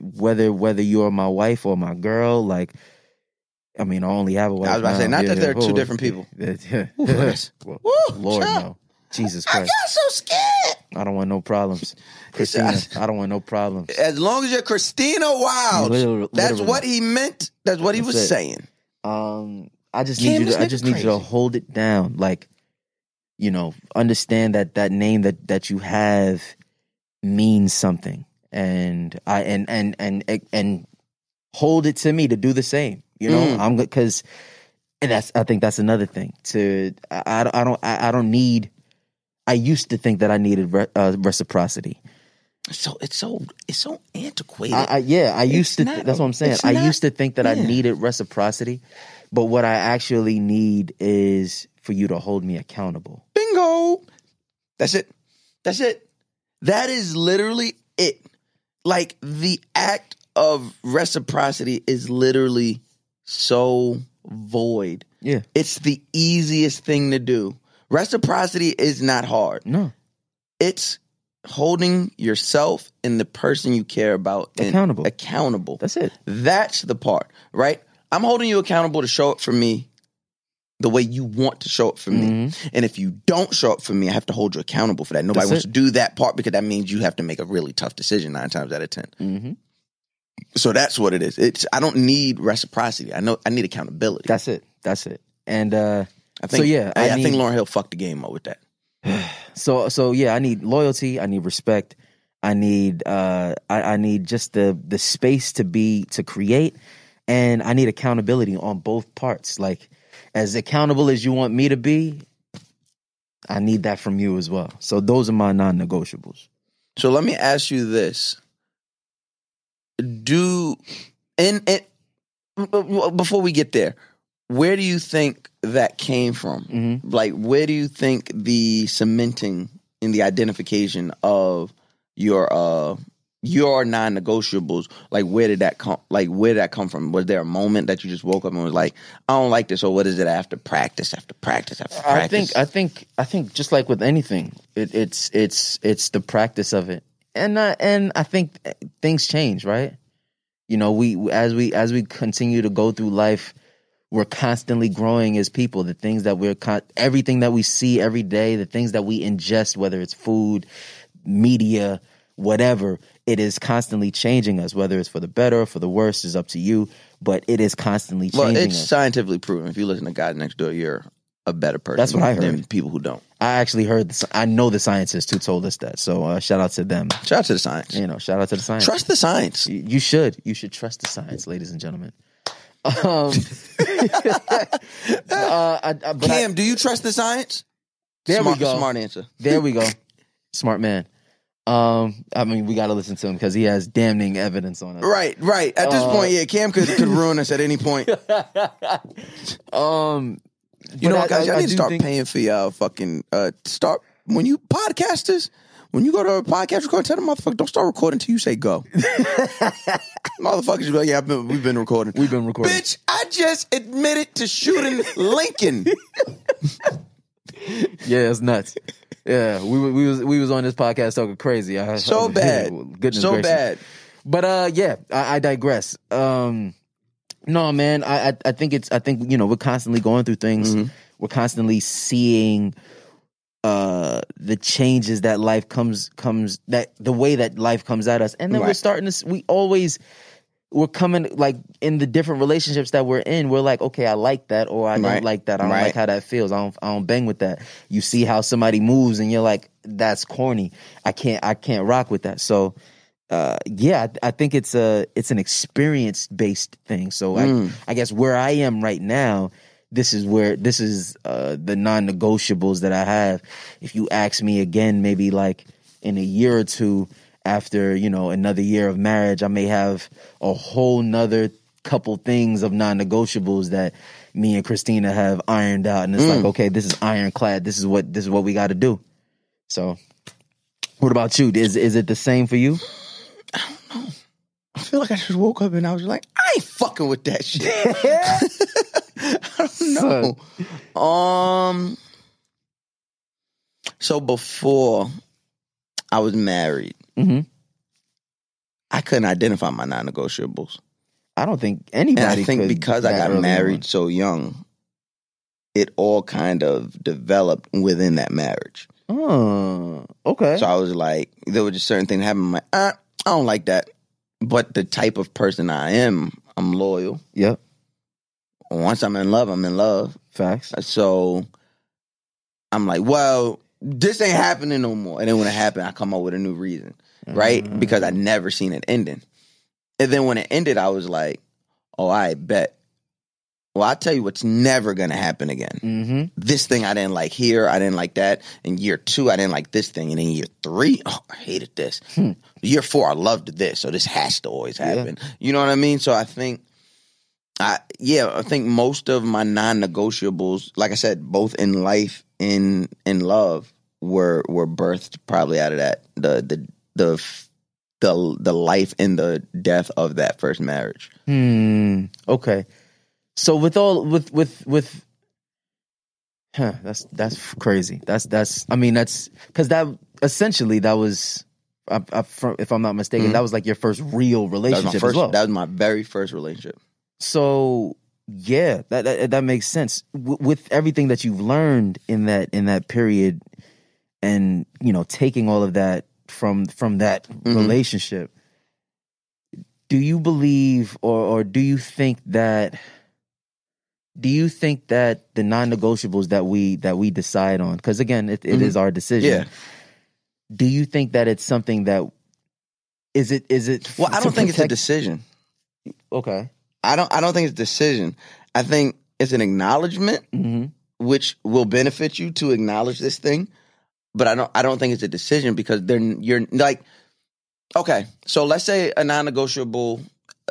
whether whether you're my wife or my girl. Like, I mean, I only have a wife. I was about to say, now. not that Yeah, they're two different people. yeah. that's- Well, Woo, Lord child. no, Jesus I Christ, got so scared. I don't want no problems, Christina. I don't want no problems. As long as you're Christina Wild, Literally- that's literally. what he meant. That's what he That's was it. saying. Um, I just Cam, need you to. I nigga just need you to hold it down. Like, you know, understand that that name that that you have means something, and I and and and and hold it to me to do the same. You know, Mm. I'm because, and that's. I think that's another thing. To I, I don't I don't I, don't need. I used to think that I needed re, uh, reciprocity. So it's so it's so antiquated. I, I, yeah, I used It's to. not- that's what I'm saying. I not- used to think that I needed reciprocity, but what I actually need is for you to hold me accountable. Bingo. That's it. That's it. That is literally it. Like the act of reciprocity is literally so void. Yeah. It's the easiest thing to do. Reciprocity is not hard. No. It's holding yourself and the person you care about Accountable. Accountable. That's it. That's the part, right? I'm holding you accountable to show up for me the way you want to show up for me. Mm-hmm. And if you don't show up for me, I have to hold you accountable for that. Nobody That's wants it. to do that part because that means you have to make a really tough decision nine times out of 10 Mm-hmm. So that's what it is. It's I don't need reciprocity. I know I need accountability. That's it. That's it. And uh I think so yeah, I, I, I need, think Lauryn Hill fucked the game up with that. so so yeah, I need loyalty, I need respect, I need uh I, I need just the the space to be to create and I need accountability on both parts. Like as accountable as you want me to be, I need that from you as well. So those are my non-negotiables. So let me ask you this: Do and, and before we get there, where do you think that came from? Mhm. Like, where do you think the cementing in the identification of your uh your non-negotiables? Like, where did that come? Like, where did that come from? Was there a moment that you just woke up and was like, I don't like this, or what is it after practice, after practice, after practice? I think I think I think just like with anything, it, it's it's it's the practice of it, and uh, and I think things change, right? You know, we as we as we continue to go through life, we're constantly growing as people. The things that we're con- everything that we see every day, the things that we ingest, whether it's food, media, whatever, it is constantly changing us. Whether it's for the better or for the worse is up to you, but it is constantly changing. Well, it's us. scientifically proven. If you listen to God Next Door, you're a better person. That's what I heard. Than people who don't. I actually heard. The, I know the scientists who told us that. So uh, shout out to them. Shout out to the science. You know, shout out to the science. Trust the science. You you should. You should trust the science, ladies and gentlemen. Um, uh, I, I, but I- Cam, do you trust the science? There we go. Smart answer. there we go. Smart man. Um, I mean, we got to listen to him because he has damning evidence on us. Right, right. At this Uh, point, yeah, Cam could could ruin us at any point. Um, You know, I- what, guys, I- y'all I need to start think- paying for y'all fucking uh start when you podcasters. When you go to a podcast recording, tell them motherfucker don't start recording until you say go. Motherfuckers be like, yeah, been, we've been recording. We've been recording. Bitch, I just admitted to shooting Lincoln. Yeah, it's nuts. Yeah, we were- we was we was on this podcast talking crazy. I, So bad. Goodness so gracious. bad. But uh, yeah, I, I digress. Um, no, man, I, I I think it's I think you know we're constantly going through things. Mhm. We're constantly seeing uh the changes that life comes comes that the way that life comes at us, and then we're starting to we always we're coming like in the different relationships that we're in. We're like, okay, I like that, or I Right. don't like that. I don't Right. like how that feels. I don't I don't bang with that. You see how somebody moves, and you're like, that's corny. I can't I can't rock with that. So uh, yeah, I, I think it's a it's an experience based thing. So Mm. I, I guess where I am right now, this is where this is uh, the non negotiables that I have. If you ask me again, maybe like in a year or two after you know another year of marriage, I may have a whole nother couple things of non negotiables that me and Christina have ironed out, and it's like okay, this is ironclad. This is what this is what we got to do. So What about you? Is is it the same for you? I don't know. I feel like I just woke up and I was like, I ain't fucking with that shit. I don't know. Um. So before I was married, hmm I couldn't identify my non-negotiables, I don't think and anybody. I think because I got married on. so young, it all kind of developed within that marriage. Oh, okay. So I was like, there were just certain things happening. I'm like, uh, I don't like that. But the type of person I am, I'm loyal. yep. Once I'm in love, I'm in love. Facts. So I'm like, well, this ain't happening no more. And then when it happened, I come up with a new reason, right? Mm. Because I never seen it ending. And then when it ended, I was like, oh, I bet. Well, I tell you what's never gonna happen again. Mm-hmm. This thing I didn't like here, I didn't like that. In year two, I didn't like this thing, and in year three, oh, I hated this. Hmm. Year four, I loved this, so this has to always Yeah. happen. You know what I mean? So I think, I yeah, I think most of my non-negotiables, like I said, both in life and in love, were were birthed probably out of that the the the the the life and the death of that first marriage. Hmm. Okay. So with all with with with, huh? That's that's crazy. That's that's. I mean, that's because that essentially that was. I, I, if I'm not mistaken, Mhm. that was like your first real That was relationship my first. as well. That was my very first relationship. So yeah, that that, that makes sense. W- with everything that you've learned in that in that period, and you know, taking all of that from from that Mhm. relationship, do you believe or or do you think that? Do you think that the non-negotiables that we that we decide on, because again, it, it Mhm. is our decision. Yeah. Do you think that it's something that is it is it? Well, I don't think it's a decision. Okay. I don't. I don't think it's a decision. I think it's an acknowledgement, hmm which will benefit you to acknowledge this thing. But I don't. I don't think it's a decision because they're you're like, okay. So let's say a non-negotiable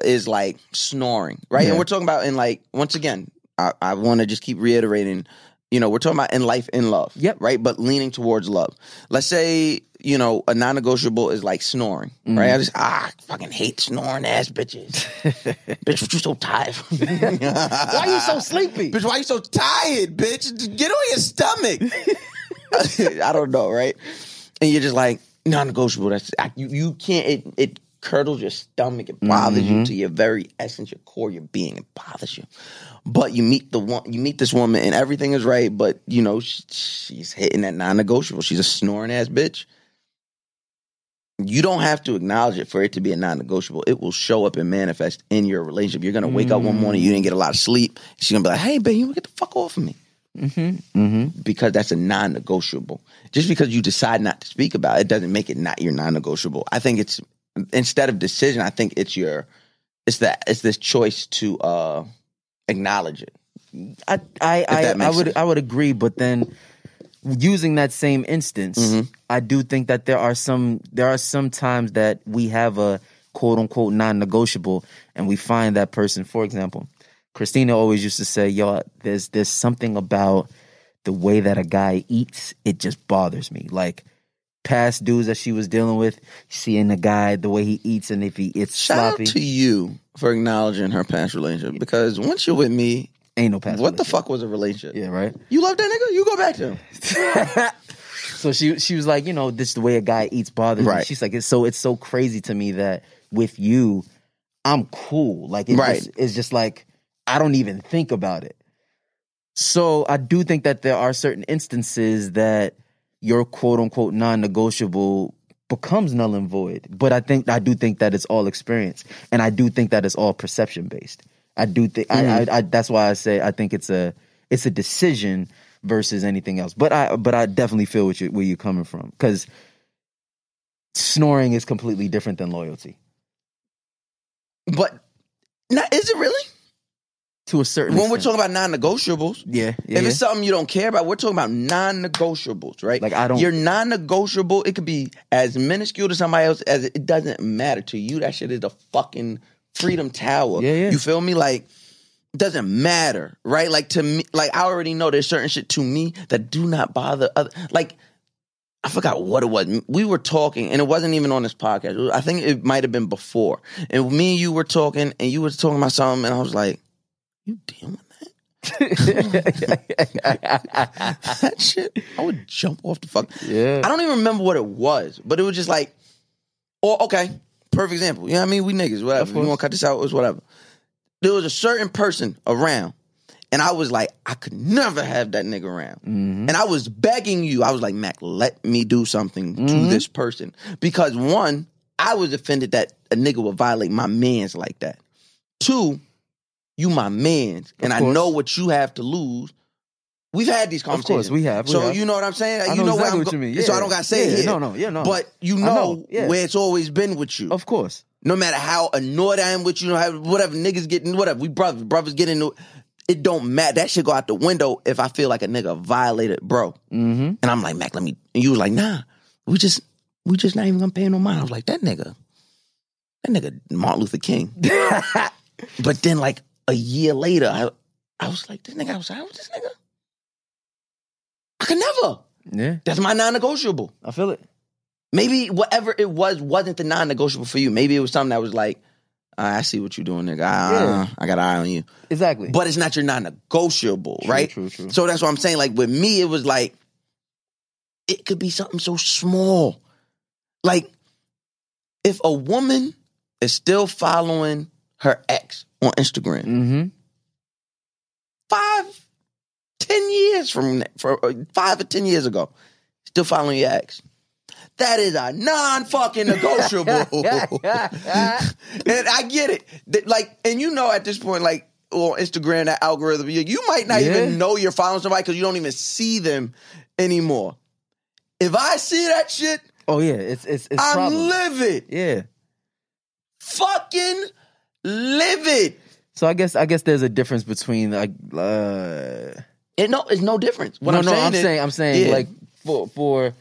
is like snoring, right? Yeah. And we're talking about in like once again. I, I want to just keep reiterating. You know, we're talking about in life, in love, Yep. right? But leaning towards love. Let's say you know a non-negotiable is like snoring, Mm. right? I just ah, I fucking hate snoring ass bitches. bitch, what you so tired? Why you so sleepy? Bitch, why you so tired, bitch? Get on your stomach. I don't know, right? And you're just like non-negotiable. That's I, you. You can't. It it curdles your stomach. It bothers you mm-hmm. to your very essence, your core, your being. It bothers you. But you meet the one. You meet this woman, and everything is right. But you know she, she's hitting that non-negotiable. She's a snoring ass bitch. You don't have to acknowledge it for it to be a non-negotiable. It will show up and manifest in your relationship. You're gonna wake up one morning, you didn't get a lot of sleep. She's gonna be like, "Hey, babe, you get the fuck off of me." Mm-hmm. because that's a non-negotiable. Just because you decide not to speak about it doesn't make it not your non-negotiable. I think it's instead of decision, I think it's your it's that it's this choice to uh acknowledge it. I I I, I would sense. I would agree, but then using that same instance, Mhm. I do think that there are some there are some times that we have a quote unquote non negotiable and we find that person, for example, Christina always used to say, Yo, there's there's something about the way that a guy eats, it just bothers me. Like past dudes that she was dealing with, seeing the guy, the way he eats and if he it's Shout sloppy. out to you for acknowledging her past relationship because once you're with me, ain't no past what the fuck was a relationship? Yeah, right? You love that nigga? You go back to him. So she she was like, you know, this is the way a guy eats bothers me. She's like, it's so it's so crazy to me that with you, I'm cool. Like Right. just, it's just like I don't even think about it. So I do think that there are certain instances that your quote unquote non negotiable becomes null and void. But I think I do think that it's all experience, and I do think that it's all perception based. I do think I, mm. I, I that's why I say I think it's a it's a decision versus anything else. But I but I definitely feel what you where you're coming from because snoring is completely different than loyalty But now, is it really? To a certain When we're talking about non-negotiables, yeah, yeah, if yeah. it's something you don't care about, we're talking about non-negotiables, right? Like, I don't- you're non-negotiable, it could be as minuscule to somebody else as it, it doesn't matter to you. That shit is the fucking freedom tower. Yeah, yeah. You feel me? Like, it doesn't matter, right? Like to me, like I already know there's certain shit to me that do not bother other. Like, I forgot what it was. We were talking, and it wasn't even on this podcast. I think it might have been before. And me and you were talking, and you were talking about something, and I was like, "You dealing with that? that shit?" I would jump off the fuck. Yeah. I don't even remember what it was, but it was just like, or okay, perfect example. You know what I mean? We niggas, whatever. You want to cut this out? It was whatever. There was a certain person around, and I was like, I could never have that nigga around. Mm-hmm. And I was begging you. I was like, Mack, let me do something to mm-hmm. this person because one, I was offended that a nigga would violate my man's like that. Two, you my man, and I know what you have to lose. We've had these Of conversations. course, we have, we so have. you know what I'm saying? You know exactly I'm what you mean. So I don't gotta say Yeah, it here. no, no, yeah, no. But you know, know, yeah. where it's always been with you. Of course. No matter how annoyed I am with you, how- whatever niggas getting, whatever we brothers, brothers getting into, it don't matter. That shit go out the window if I feel like a nigga violated, bro. Mm-hmm. And I'm like, Mack, let me. And you was like, Nah, we just, we just not even gonna pay no mind. I was like, that nigga, that nigga, Martin Luther King. but then, like a year later, I, I was like, this nigga, I was like, what's this nigga? I could never. Yeah, That's my non-negotiable. I feel it. Maybe whatever it was wasn't the non-negotiable for you. Maybe it was something that was like, "Ah, I see what you're doing, nigga. Ah, Yeah. I got an eye on you. Exactly. But it's not your non-negotiable, True, right? true, true. So that's what I'm saying. Like with me, it was like, it could be something so small. Like, if a woman is still following her ex on Instagram, mm-hmm. five, ten years from for uh, five or ten years ago, still following your ex. That is a non-fucking negotiable. and I get it. Like, and you know at this point, like on Instagram, that algorithm, you, you might not Yeah. even know you're following somebody because you don't even see them anymore. If I see that shit, Oh yeah, it's it's it's I'm problem. livid. yeah. Fucking livid. So I guess I guess there's a difference between like uh It no, it's no difference. What no, I'm no, saying I'm is- saying I'm saying Yeah. like for for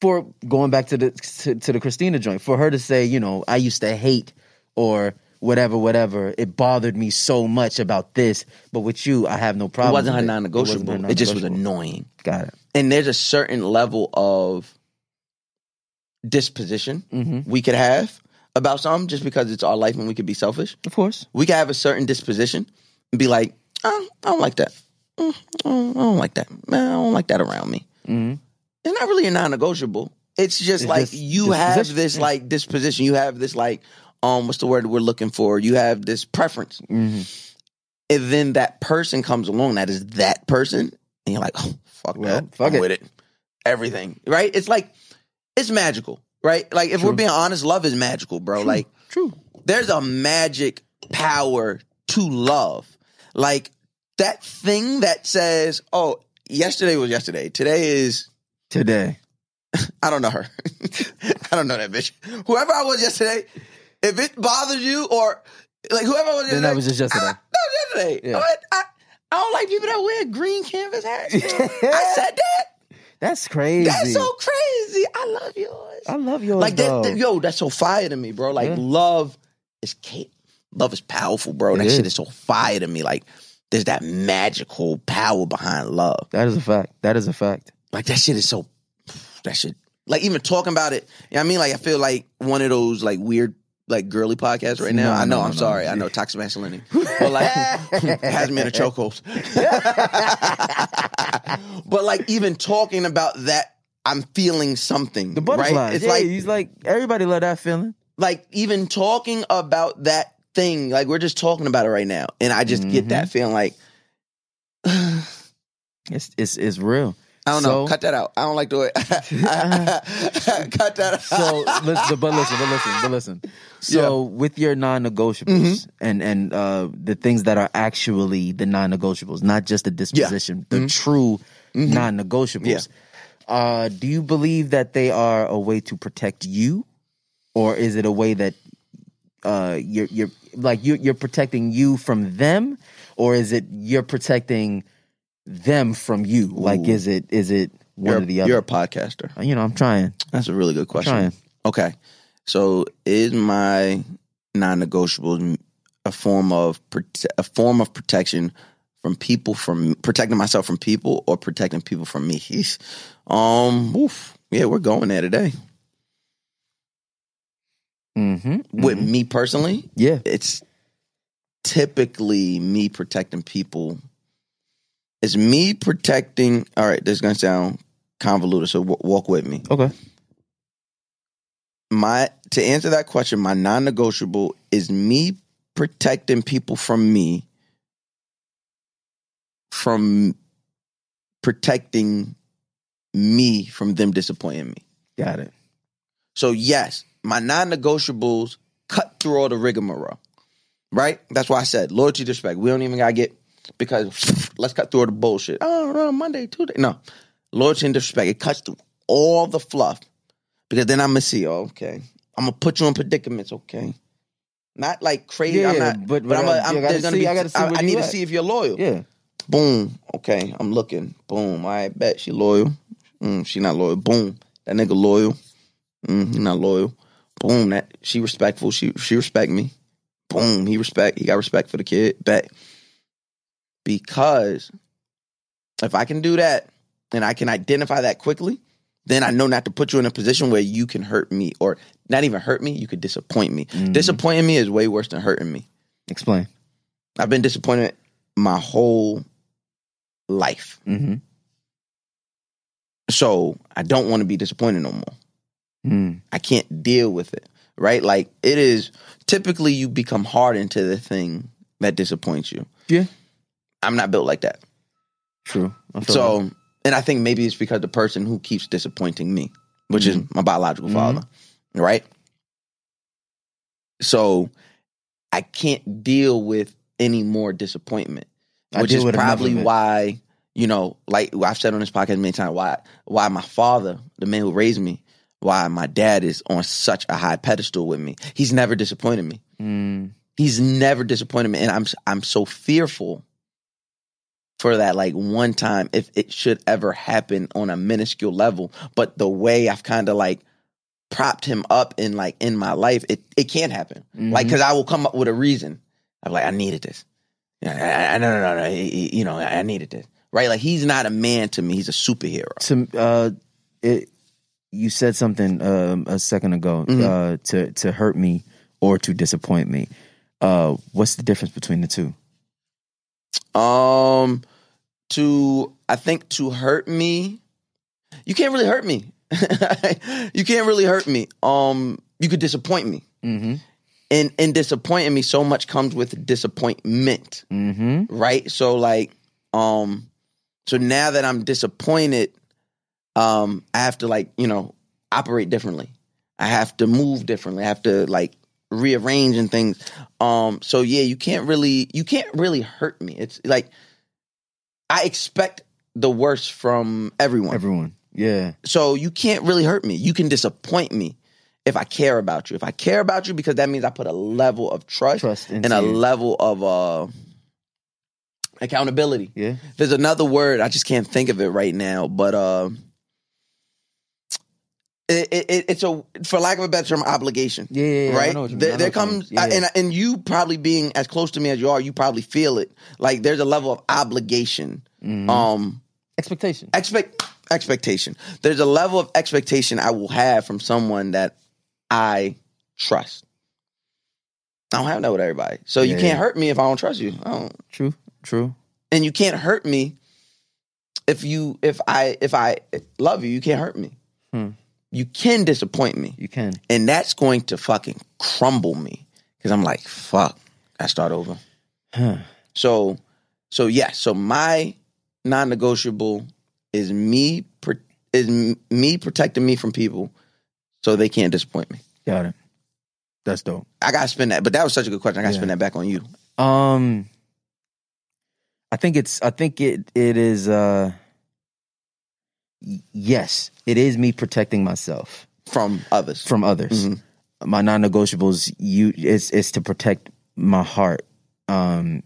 for going back to the to, to the Christina joint, for her to say, you know, I used to hate or whatever, whatever, it bothered me so much about this, but with you, I have no problem. it wasn't her non-negotiable. wasn't her It just was annoying. Got it. and there's a certain level of disposition Mm-hmm. we could have about something just because it's our life and we could be selfish. Of course. We could have a certain disposition and be like, oh, I don't like that. Mm, I don't, like that. Man, I don't like that around me. Mm-hmm. It's not really a non-negotiable. It's just It's like just you have disposition, this like disposition. You have this like um what's the word we're looking for? You have this preference. Mm-hmm. And then that person comes along that is that person and you're like, oh fuck Well, that. fuck I'm it. with it. Everything. Right? It's like it's magical, right? Like if we're being honest, love is magical, bro. Like True. there's a magic power to love. Like that thing that says, "Oh, yesterday was yesterday. Today is Today. I don't know her. I don't know that bitch. Whoever I was yesterday, if it bothers you or like whoever I was yesterday, Then that was just yesterday. I, that was yesterday. Yeah. I, I, I don't like people that wear green canvas hats. I said that. That's crazy. That's so crazy. I love yours. I love yours. like that, that- yo, that's so fire to me, bro. Like Yeah. love is love is powerful, bro. It that shit is. is so fire to me. Like there's that magical power behind love. that is a fact. That is a fact. Like that shit is so that shit like even talking about it, you know what I mean? Like I feel like one of those like weird like girly podcasts right now. No, I know, no, I'm no, sorry. I know toxic masculinity. But like has me in a chokehold. but like even talking about that, I'm feeling something. The butterflies. Right? It's yeah, like he's like everybody love that feeling. like even talking about that thing, like we're just talking about it right now. And I just get Mm-hmm. that feeling like It's it's it's real. I don't know. Cut that out. I don't like the way. Cut that out. So, listen, but listen, but listen, but listen. So, with your non-negotiables Mm-hmm. and and uh, the things that are actually the non-negotiables, not just the disposition, the true non-negotiables. Uh, do you believe that they are a way to protect you, or is it a way that uh, you're you're like you're you're protecting you from them, or is it you're protecting them from you? Like, is it is it one you're, or the other? you're a podcaster. you know, I'm trying. That's a really good question. Trying. Okay. So is my non-negotiable a form of prote- a form of protection from people from protecting myself from people or protecting people from me. He's, um, oof, yeah, we're going there today. Mm-hmm. With me personally, Yeah. it's typically me protecting people. It's me protecting. All right, this is gonna sound convoluted, so w- walk with me. Okay. My to answer that question, my non-negotiable is me protecting people from me from protecting me from them disappointing me. Got it. So yes, my non-negotiables cut through all the rigmarole. Right? That's why I said loyalty, respect. We don't even gotta get because let's cut through all the bullshit. Oh no, Monday, Tuesday. No. Loyalty and disrespect. It cuts through all the fluff. Because then I'm gonna see, oh, okay. I'm gonna put you in predicaments, okay. Not like crazy. Yeah, I'm not, but- but, I'm, a, I'm I gotta there's gonna see- be. I gotta see I, I need to at. see if you're loyal. Yeah. Boom. Okay, I'm looking. Boom. I bet she loyal. Mm, she not loyal. Boom. That nigga loyal. Mm, he not loyal. Boom. That she respectful. She she respect me. Boom. He respect. He got respect for the kid. Bet. Because if I can do that and I can identify that quickly, then I know not to put you in a position where you can hurt me or not even hurt me. You could disappoint me. Mhm. Disappointing me is way worse than hurting me. Explain. I've been disappointed my whole life. Mm-hmm. So I don't want to be disappointed no more. Mm. I can't deal with it. Right? Like it is typically you become hardened to the thing that disappoints you. Yeah. I'm not built like that. True. So and I think maybe it's because the person who keeps disappointing me, which is my biological Mhm. father. Right? So I can't deal with any more disappointment. Which is probably why, you know, like I've said on this podcast many times, why why my father, the man who raised me, why my dad is on such a high pedestal with me. He's never disappointed me. Mm. He's never disappointed me, and I'm I'm so fearful for that like one time if it should ever happen on a minuscule level. But the way I've kind of like propped him up in like in my life, it it can't happen. Like because I will come up with a reason. I'm like I needed this. I, I, no no no no. You know I needed this. Right? Like he's not a man to me. He's a superhero. to uh, it, you said something um, a second ago Mhm. uh, to to hurt me or to disappoint me. Uh, what's the difference between the two? Um, to I think to hurt me, you can't really hurt me. you can't really hurt me. Um, you could disappoint me, Mm-hmm. and and disappointing me so much comes with disappointment, Mm-hmm. right? So like, um, so now that I'm disappointed, um, I have to like you know operate differently. I have to move differently. I have to like rearrange and things. Um, so yeah, you can't really you can't really hurt me. It's like I expect the worst from everyone. Everyone. Yeah. So you can't really hurt me. You can disappoint me if I care about you. If I care about you, because that means I put a level of trust, Trust and a you. level of uh, accountability. Yeah. There's another word I just can't think of it right now, but uh, it, it, it's a for lack of a better term, obligation. Yeah. yeah, yeah, I right know what you mean. there, there what you mean. comes Yeah, and and you probably being as close to me as you are, you probably feel it. Like there's a level of obligation. Mhm. Um, expectation. expect expectation. There's a level of expectation I will have from someone that I trust. I don't have that with everybody. So you can't hurt me if I don't trust you. Don't, True. True. and you can't hurt me if you if I if I love you, you can't hurt me. Hmm. You can disappoint me. You can. And that's going to fucking crumble me. Cause I'm like, fuck, I start over. Huh. So, so yeah, So my non-negotiable is me is me protecting me from people, so they can't disappoint me. Got it. That's dope. I gotta spend that, but that was such a good question. I gotta Yeah. spin that back on you. Um, I think it's. I think it. It is. Uh, yes, it is me protecting myself From others, from others. Mhm. My non-negotiables. You. It's. It's to protect my heart. Um,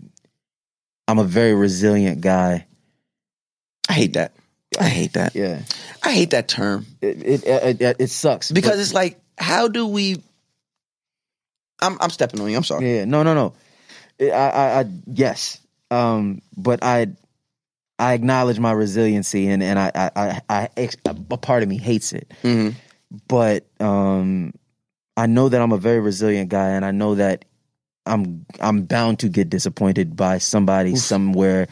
I'm a very resilient guy. I hate that. I hate that. Yeah. I hate that term It. It. It, it, it sucks because but- it's like, how do we? I'm I'm stepping on you. I'm sorry. Yeah, no, no, no. I, I, I yes, um, but I I acknowledge my resiliency, and and I I I, I a part of me hates it, hmm but um, I know that I'm a very resilient guy, and I know that I'm I'm bound to get disappointed by somebody somewhere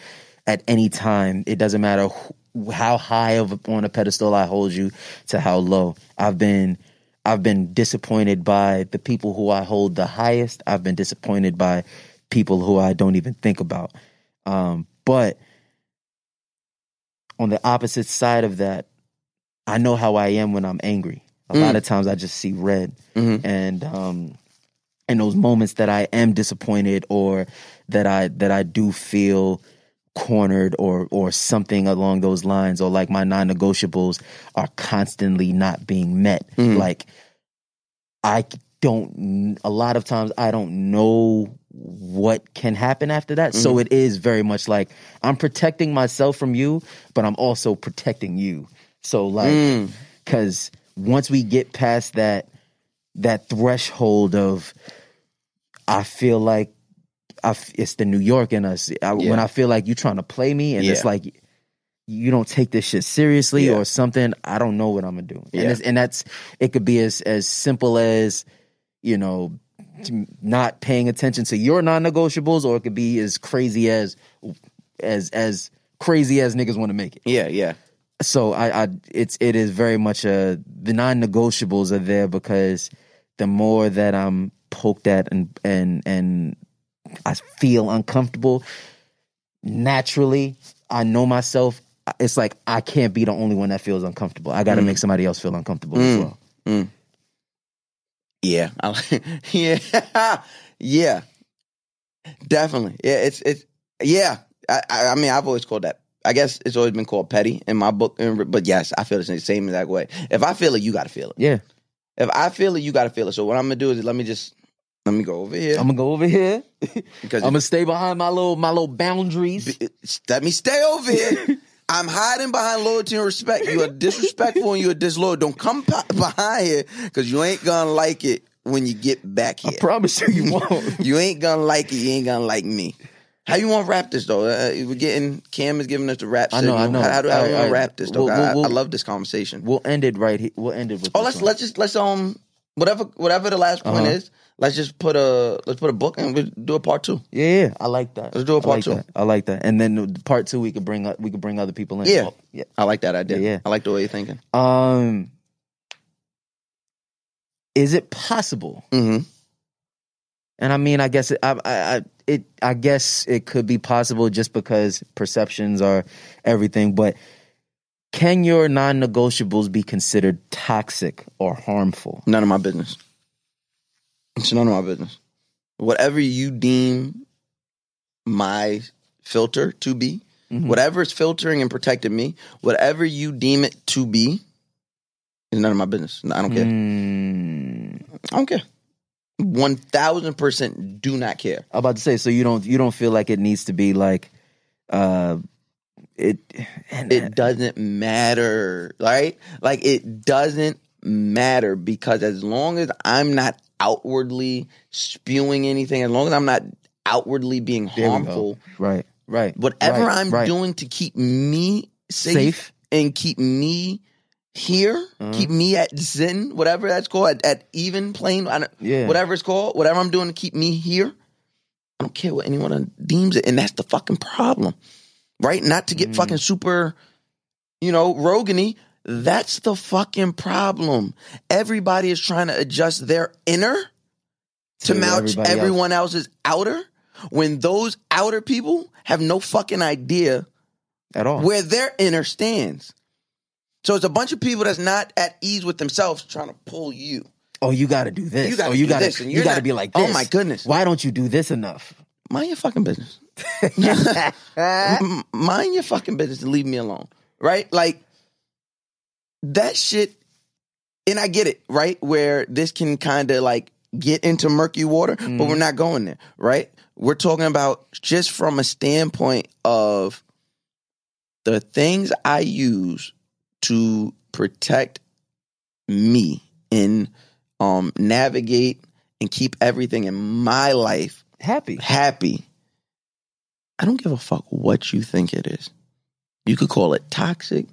at any time. It doesn't matter how high of a- on a pedestal I hold you to how low. I've been I've been disappointed by the people who I hold the highest. I've been disappointed by people who I don't even think about. Um, but on the opposite side of that, I know how I am when I'm angry. A lot of times I just see red. hmm And um in those moments that I am disappointed or that I that I do feel cornered or or something along those lines or like my non-negotiables are constantly not being met. Mhm. Like I don't a lot of times I don't know what can happen after that. So it is very much like I'm protecting myself from you, but I'm also protecting you. So like Mm. cuz once we get past that that threshold of I feel like I f- it's the New York in us. I, When I feel like you're trying to play me and it's like you don't take this shit seriously Yeah. or something, I don't know what I'm gonna do. Yeah. And, it's, and that's it could be as as simple as you know not paying attention to your non-negotiables, or it could be as crazy as as as crazy as niggas want to make it. Yeah, yeah. so I, I it's it is very much a the non-negotiables are there because the more that I'm poked at and and and I feel uncomfortable naturally I know myself it's like I can't be the only one that feels uncomfortable. I got to mm. make somebody else feel uncomfortable as Mm. mm. Yeah, yeah, yeah, definitely. Yeah, it's it's yeah. I, I mean, I've always called that. I guess it's always been called petty in my book, but yes, I feel the same, same exact way. If I feel it, you got to feel it. yeah If I feel it, you got to feel it. So what I'm gonna do is let me just let me go over here I'm gonna go over here because I'm gonna stay behind my little my little boundaries let me stay over here. I'm hiding behind loyalty and respect. You are disrespectful and you are disloyal. Don't come pa- behind here because you ain't gonna like it when you get back here. I promise you you won't You ain't gonna like it. You ain't gonna like me. How you want to wrap this though? Uh, we're getting Cam is giving us the rap. I know, I know. How, how do, how All do we right, want to wrap this though? We'll- I, we'll- I we'll- love this conversation. we'll end it right here we'll end it with oh, this let's one. let's just let's um whatever whatever the last point Uh-huh. is. Let's just put a let's put a book and we do a part two. Yeah, yeah, I like that. Let's do a part like two. That. I like that. And then part two, we could bring up, we could bring other people in. Yeah. Oh, yeah. I like that idea. Yeah, yeah. I like the way you're thinking. Um, is it possible? Mm-hmm. And I mean, I guess it, I, I, I, it, I guess it could be possible just because perceptions are everything. But can your non-negotiables be considered toxic or harmful? None of my business. It's none of my business. Whatever you deem my filter to be, Mhm. whatever is filtering and protecting me, whatever you deem it to be, is none of my business. I don't care. Mm, I don't care. One thousand percent do not care. I'm about to say, so you don't, you don't feel like it needs to be like, uh, it, and It doesn't matter, right? Like it doesn't matter because as long as I'm not outwardly spewing anything, as long as I'm not outwardly being There harmful, right, right. whatever right, I'm right. doing to keep me safe, safe. and keep me here, Uh-huh. keep me at zen, whatever that's called, at, at even plane, Yeah. whatever it's called, whatever I'm doing to keep me here, I don't care what anyone deems it, and that's the fucking problem, right? Not to get Mm. fucking super, you know, Rogany. That's the fucking problem. Everybody is trying to adjust their inner to To match everybody else. everyone else's outer when those outer people have no fucking idea At all. where their inner stands. So it's a bunch of people that's not at ease with themselves trying to pull you. oh, you got to do this. You gotta oh, you this, and you got to be like this. Oh my goodness. Why don't you do this enough? Mind your fucking business. Mind your fucking business and leave me alone. Right? Like that shit and I get it, right? Where this can kind of like get into murky water, but we're not going there, right? We're talking about just from a standpoint of the things I use to protect me and um navigate and keep everything in my life Happy. happy. I don't give a fuck what you think it is. You could call it toxic,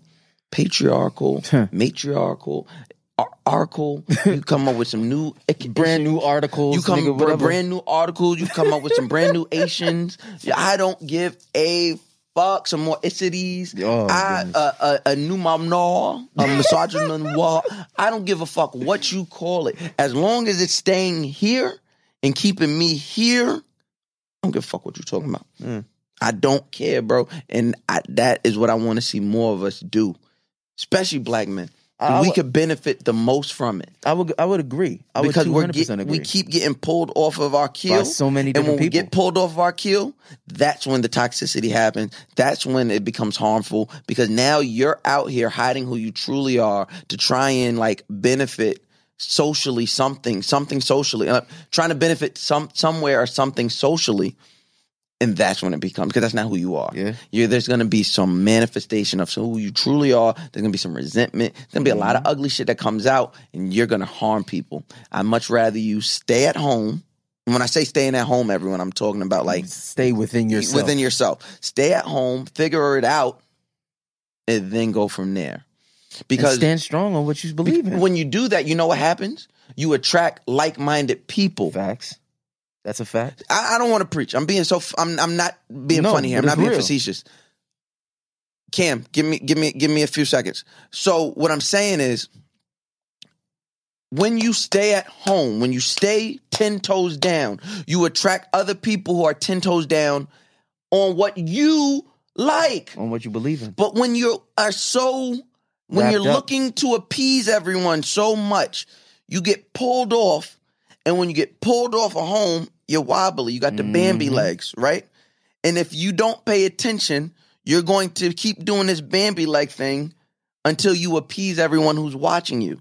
patriarchal, matriarchal, article. You come up with some new Brand new articles. You come nigga, with brand new articles. You come up with some brand new Asians. I don't give a fuck. Some more Icities. Oh, I goodness. uh, a, new mamnoir, a misogynoir. I don't give a fuck what you call it. As long as it's staying here and keeping me here, I don't give a fuck what you're talking about. Mm. I don't care, bro. And I, that is what I want to see more of us do, especially black men. I- we would- could benefit the most from it I would I would agree. I because two we're get, agree. we keep getting pulled off of our keel so many and when different we people. get pulled off of our keel that's when the toxicity happens that's when it becomes harmful because now you're out here hiding who you truly are to try and like benefit socially something something socially uh, trying to benefit some somewhere or something socially and that's when it becomes because that's not who you are. Yeah. you there's gonna be some manifestation of who you truly are. There's gonna be some resentment. There's gonna be a lot of mm-hmm. ugly shit that comes out, and you're gonna harm people. I'd much rather you stay at home. And when I say staying at home, everyone, I'm talking about like mm-hmm. stay within yourself. within yourself. Stay at home, figure it out, and then go from there. And Because stand strong on what you believe in. when you do that, you know what happens? You attract like-minded people. Facts. That's a fact. I, I don't want to preach. I'm being so. f- I'm. I'm not being No, funny here. I'm not being real. facetious. Cam, give me, give me, give me a few seconds. So what I'm saying is, when you stay at home, when you stay ten toes down, you attract other people who are ten toes down on what you like. On what you believe in. But when you are so, when Wrapped you're up. looking to appease everyone so much, you get pulled off. And when you get pulled off a home, you're wobbly. You got the Bambi Mm-hmm. legs, right? And if you don't pay attention, you're going to keep doing this Bambi leg thing until you appease everyone who's watching you.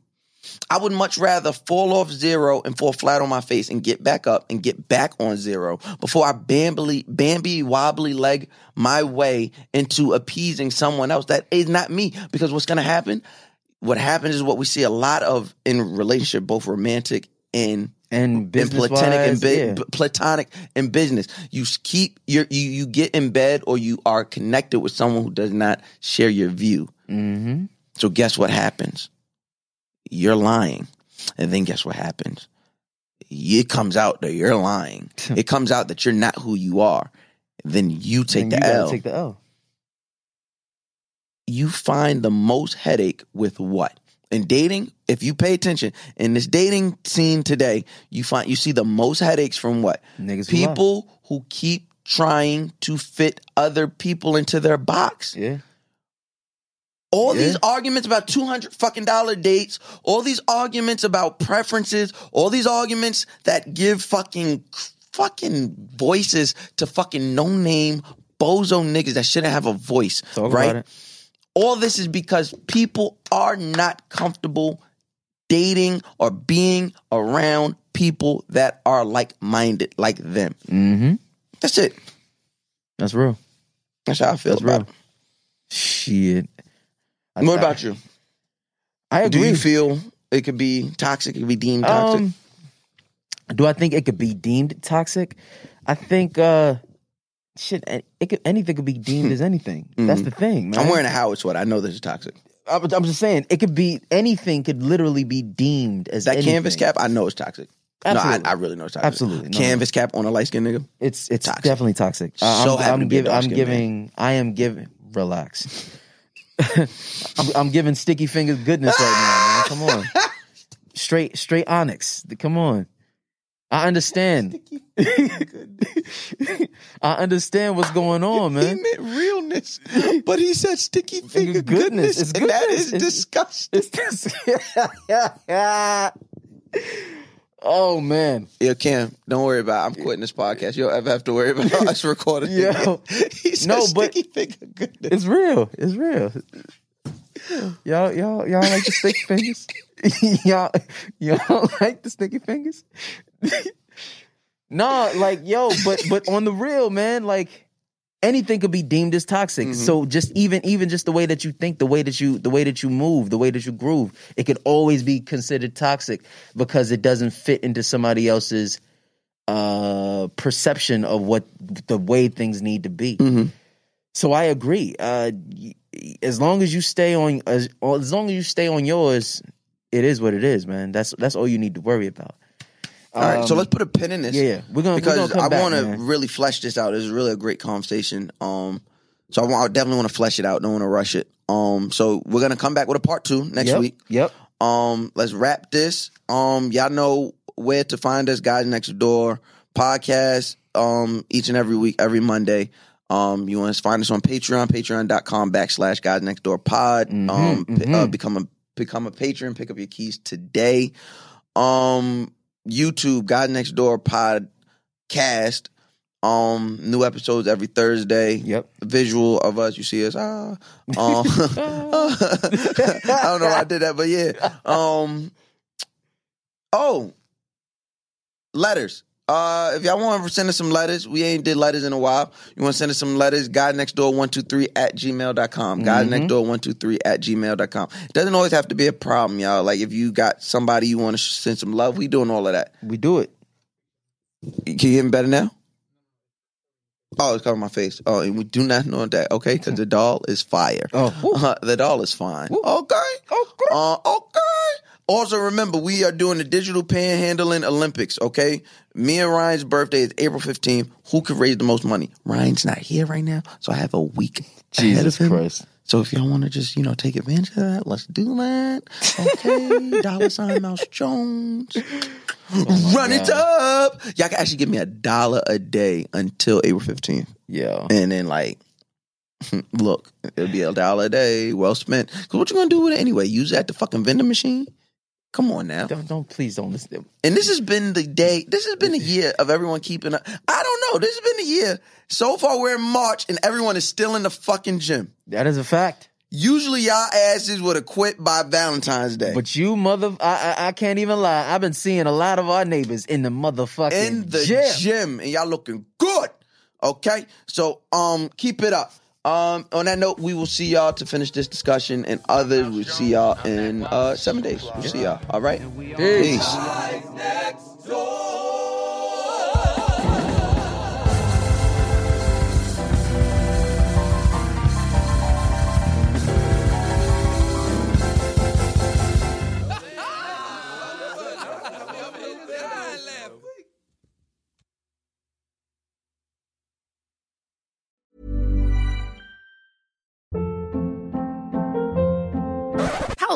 I would much rather fall off zero and fall flat on my face and get back up and get back on zero before I Bambi, Bambi wobbly leg my way into appeasing someone else that is not me. Because what's going to happen? What happens is what we see a lot of in relationship, both romantic and And and business platonic and bi- yeah. platonic and business. You keep your you you get in bed or you are connected with someone who does not share your view. Mm-hmm. So guess what happens? You're lying. And then guess what happens? It comes out that you're lying. it comes out that you're not who you are. Then you take And the you L. Take the L. you find the most headache with what? In dating, if you pay attention in this dating scene today, you find you see the most headaches from what? Niggas who. People who keep trying to fit other people into their box. Yeah. All Yeah. these arguments about 200 fucking dollar dates, all these arguments about preferences, all these arguments that give fucking fucking voices to fucking no name bozo niggas that shouldn't have a voice, Talk right? It. All this is because people are not comfortable dating or being around people that are like-minded like them. Mm-hmm. That's it. That's real. That's how I feel That's about real. Shit. it. What about you? I Do agree. you feel it could be toxic? It could be deemed toxic? Um, do I think it could be deemed toxic? I think uh shit. It could anything could be deemed as anything. That's the thing, man. I'm wearing a Howard sweater. I know this is toxic. I'm, I'm just saying it could be anything. Could literally be deemed as That anything. canvas cap, I know it's toxic. Absolutely. No, I, I really know it's toxic. Absolutely. No, canvas cap on a light skinned nigga. It's it's Toxic. definitely toxic. Uh, So I'm, happy I'm, to be a I'm dark-skinned giving. I am giving. Relax. I'm, I'm giving sticky fingers goodness right now, man. Come on, straight straight onyx. Come on. I understand. I understand what's going on, man. He meant realness, but he said sticky finger Goodness. goodness, It's and that goodness. is It's- disgusting. It's oh man. Yo, Cam, don't worry about. it. I'm quitting this podcast. You don't ever have to worry about us recording. Yo. he No, but- sticky finger goodness. It's real. It's real. Y'all, y'all, y'all like the sticky fingers? y'all, y'all like the sticky fingers? no, like yo, but but on the real, man, like anything could be deemed as toxic. So just even even just the way that you think, the way that you the way that you move, the way that you groove, it could always be considered toxic because it doesn't fit into somebody else's uh, perception of what the way things need to be. Mhm. So I agree. Uh, as long as you stay on, as, as long as you stay on yours, it is what it is, man. That's that's all you need to worry about. All right, so Um, let's put a pin in this. yeah, yeah. We're gonna- we're because gonna come I want to really flesh this out. This is really a great conversation. Um, so I, want, I definitely want to flesh it out. Don't want to rush it. Um, so we're gonna come back with a part two next Yep, week. Yep. Um, let's wrap this. Um, y'all know where to find us, guys next door podcast. Um, each and every week, every Monday. Um, you want to find us on Patreon, patreon.com backslash guys next door pod. Mhm, um, p- mhm. uh, become a become a patron, pick up your keys today. Um, YouTube, Guys Next Door podcast. Um, new episodes every Thursday. Yep. Visual of us. You see us. Ah. Um, I don't know why I did that, but yeah. Um. Oh. Letters. Uh, if y'all want to send us some letters, we ain't did letters in a while. You want to send us some letters, Guys next door 123 at gmail.com. Guys Mhm. next door 123 at gmail.com. It doesn't always have to be a problem, y'all. Like if you got somebody you want to send some love, we doing all of that. We do it. Can you hear me better now? Oh, it's covering my face. Oh, and we do not know that, okay? Because the doll is fire. Oh. Uh, the doll is fine. Okay. Okay. Uh, okay. Also, remember, we are doing the digital panhandling Olympics, okay? Me and Ryan's birthday is April 15th. Who could raise the most money? Ryan's not here right now, so I have a week ahead Jesus of him. Christ. So if y'all want to just, you know, take advantage of that, let's do that. Okay. Dollar sign Mouse Jones. Oh Run it up. Y'all can actually give me a dollar a day until April 15th. Yeah. And then like look, it'll be a dollar a day, well spent. Cause what you gonna do with it anyway? Use that the fucking vending machine? Come on now. Don't, don't please don't listen. To And this has been the day. This has been a year of everyone keeping up. I don't know. This has been a year. So far, we're in March, and everyone is still in the fucking gym. That is a fact. Usually, y'all asses would have quit by Valentine's Day. But you mother, I, I I can't even lie. I've been seeing a lot of our neighbors in the motherfucking in the gym. gym. and y'all looking good. Okay, so um, keep it up. Um, on that note, we will see y'all to finish this discussion, and others we'll see y'all in uh seven days. We'll see y'all. All right, peace.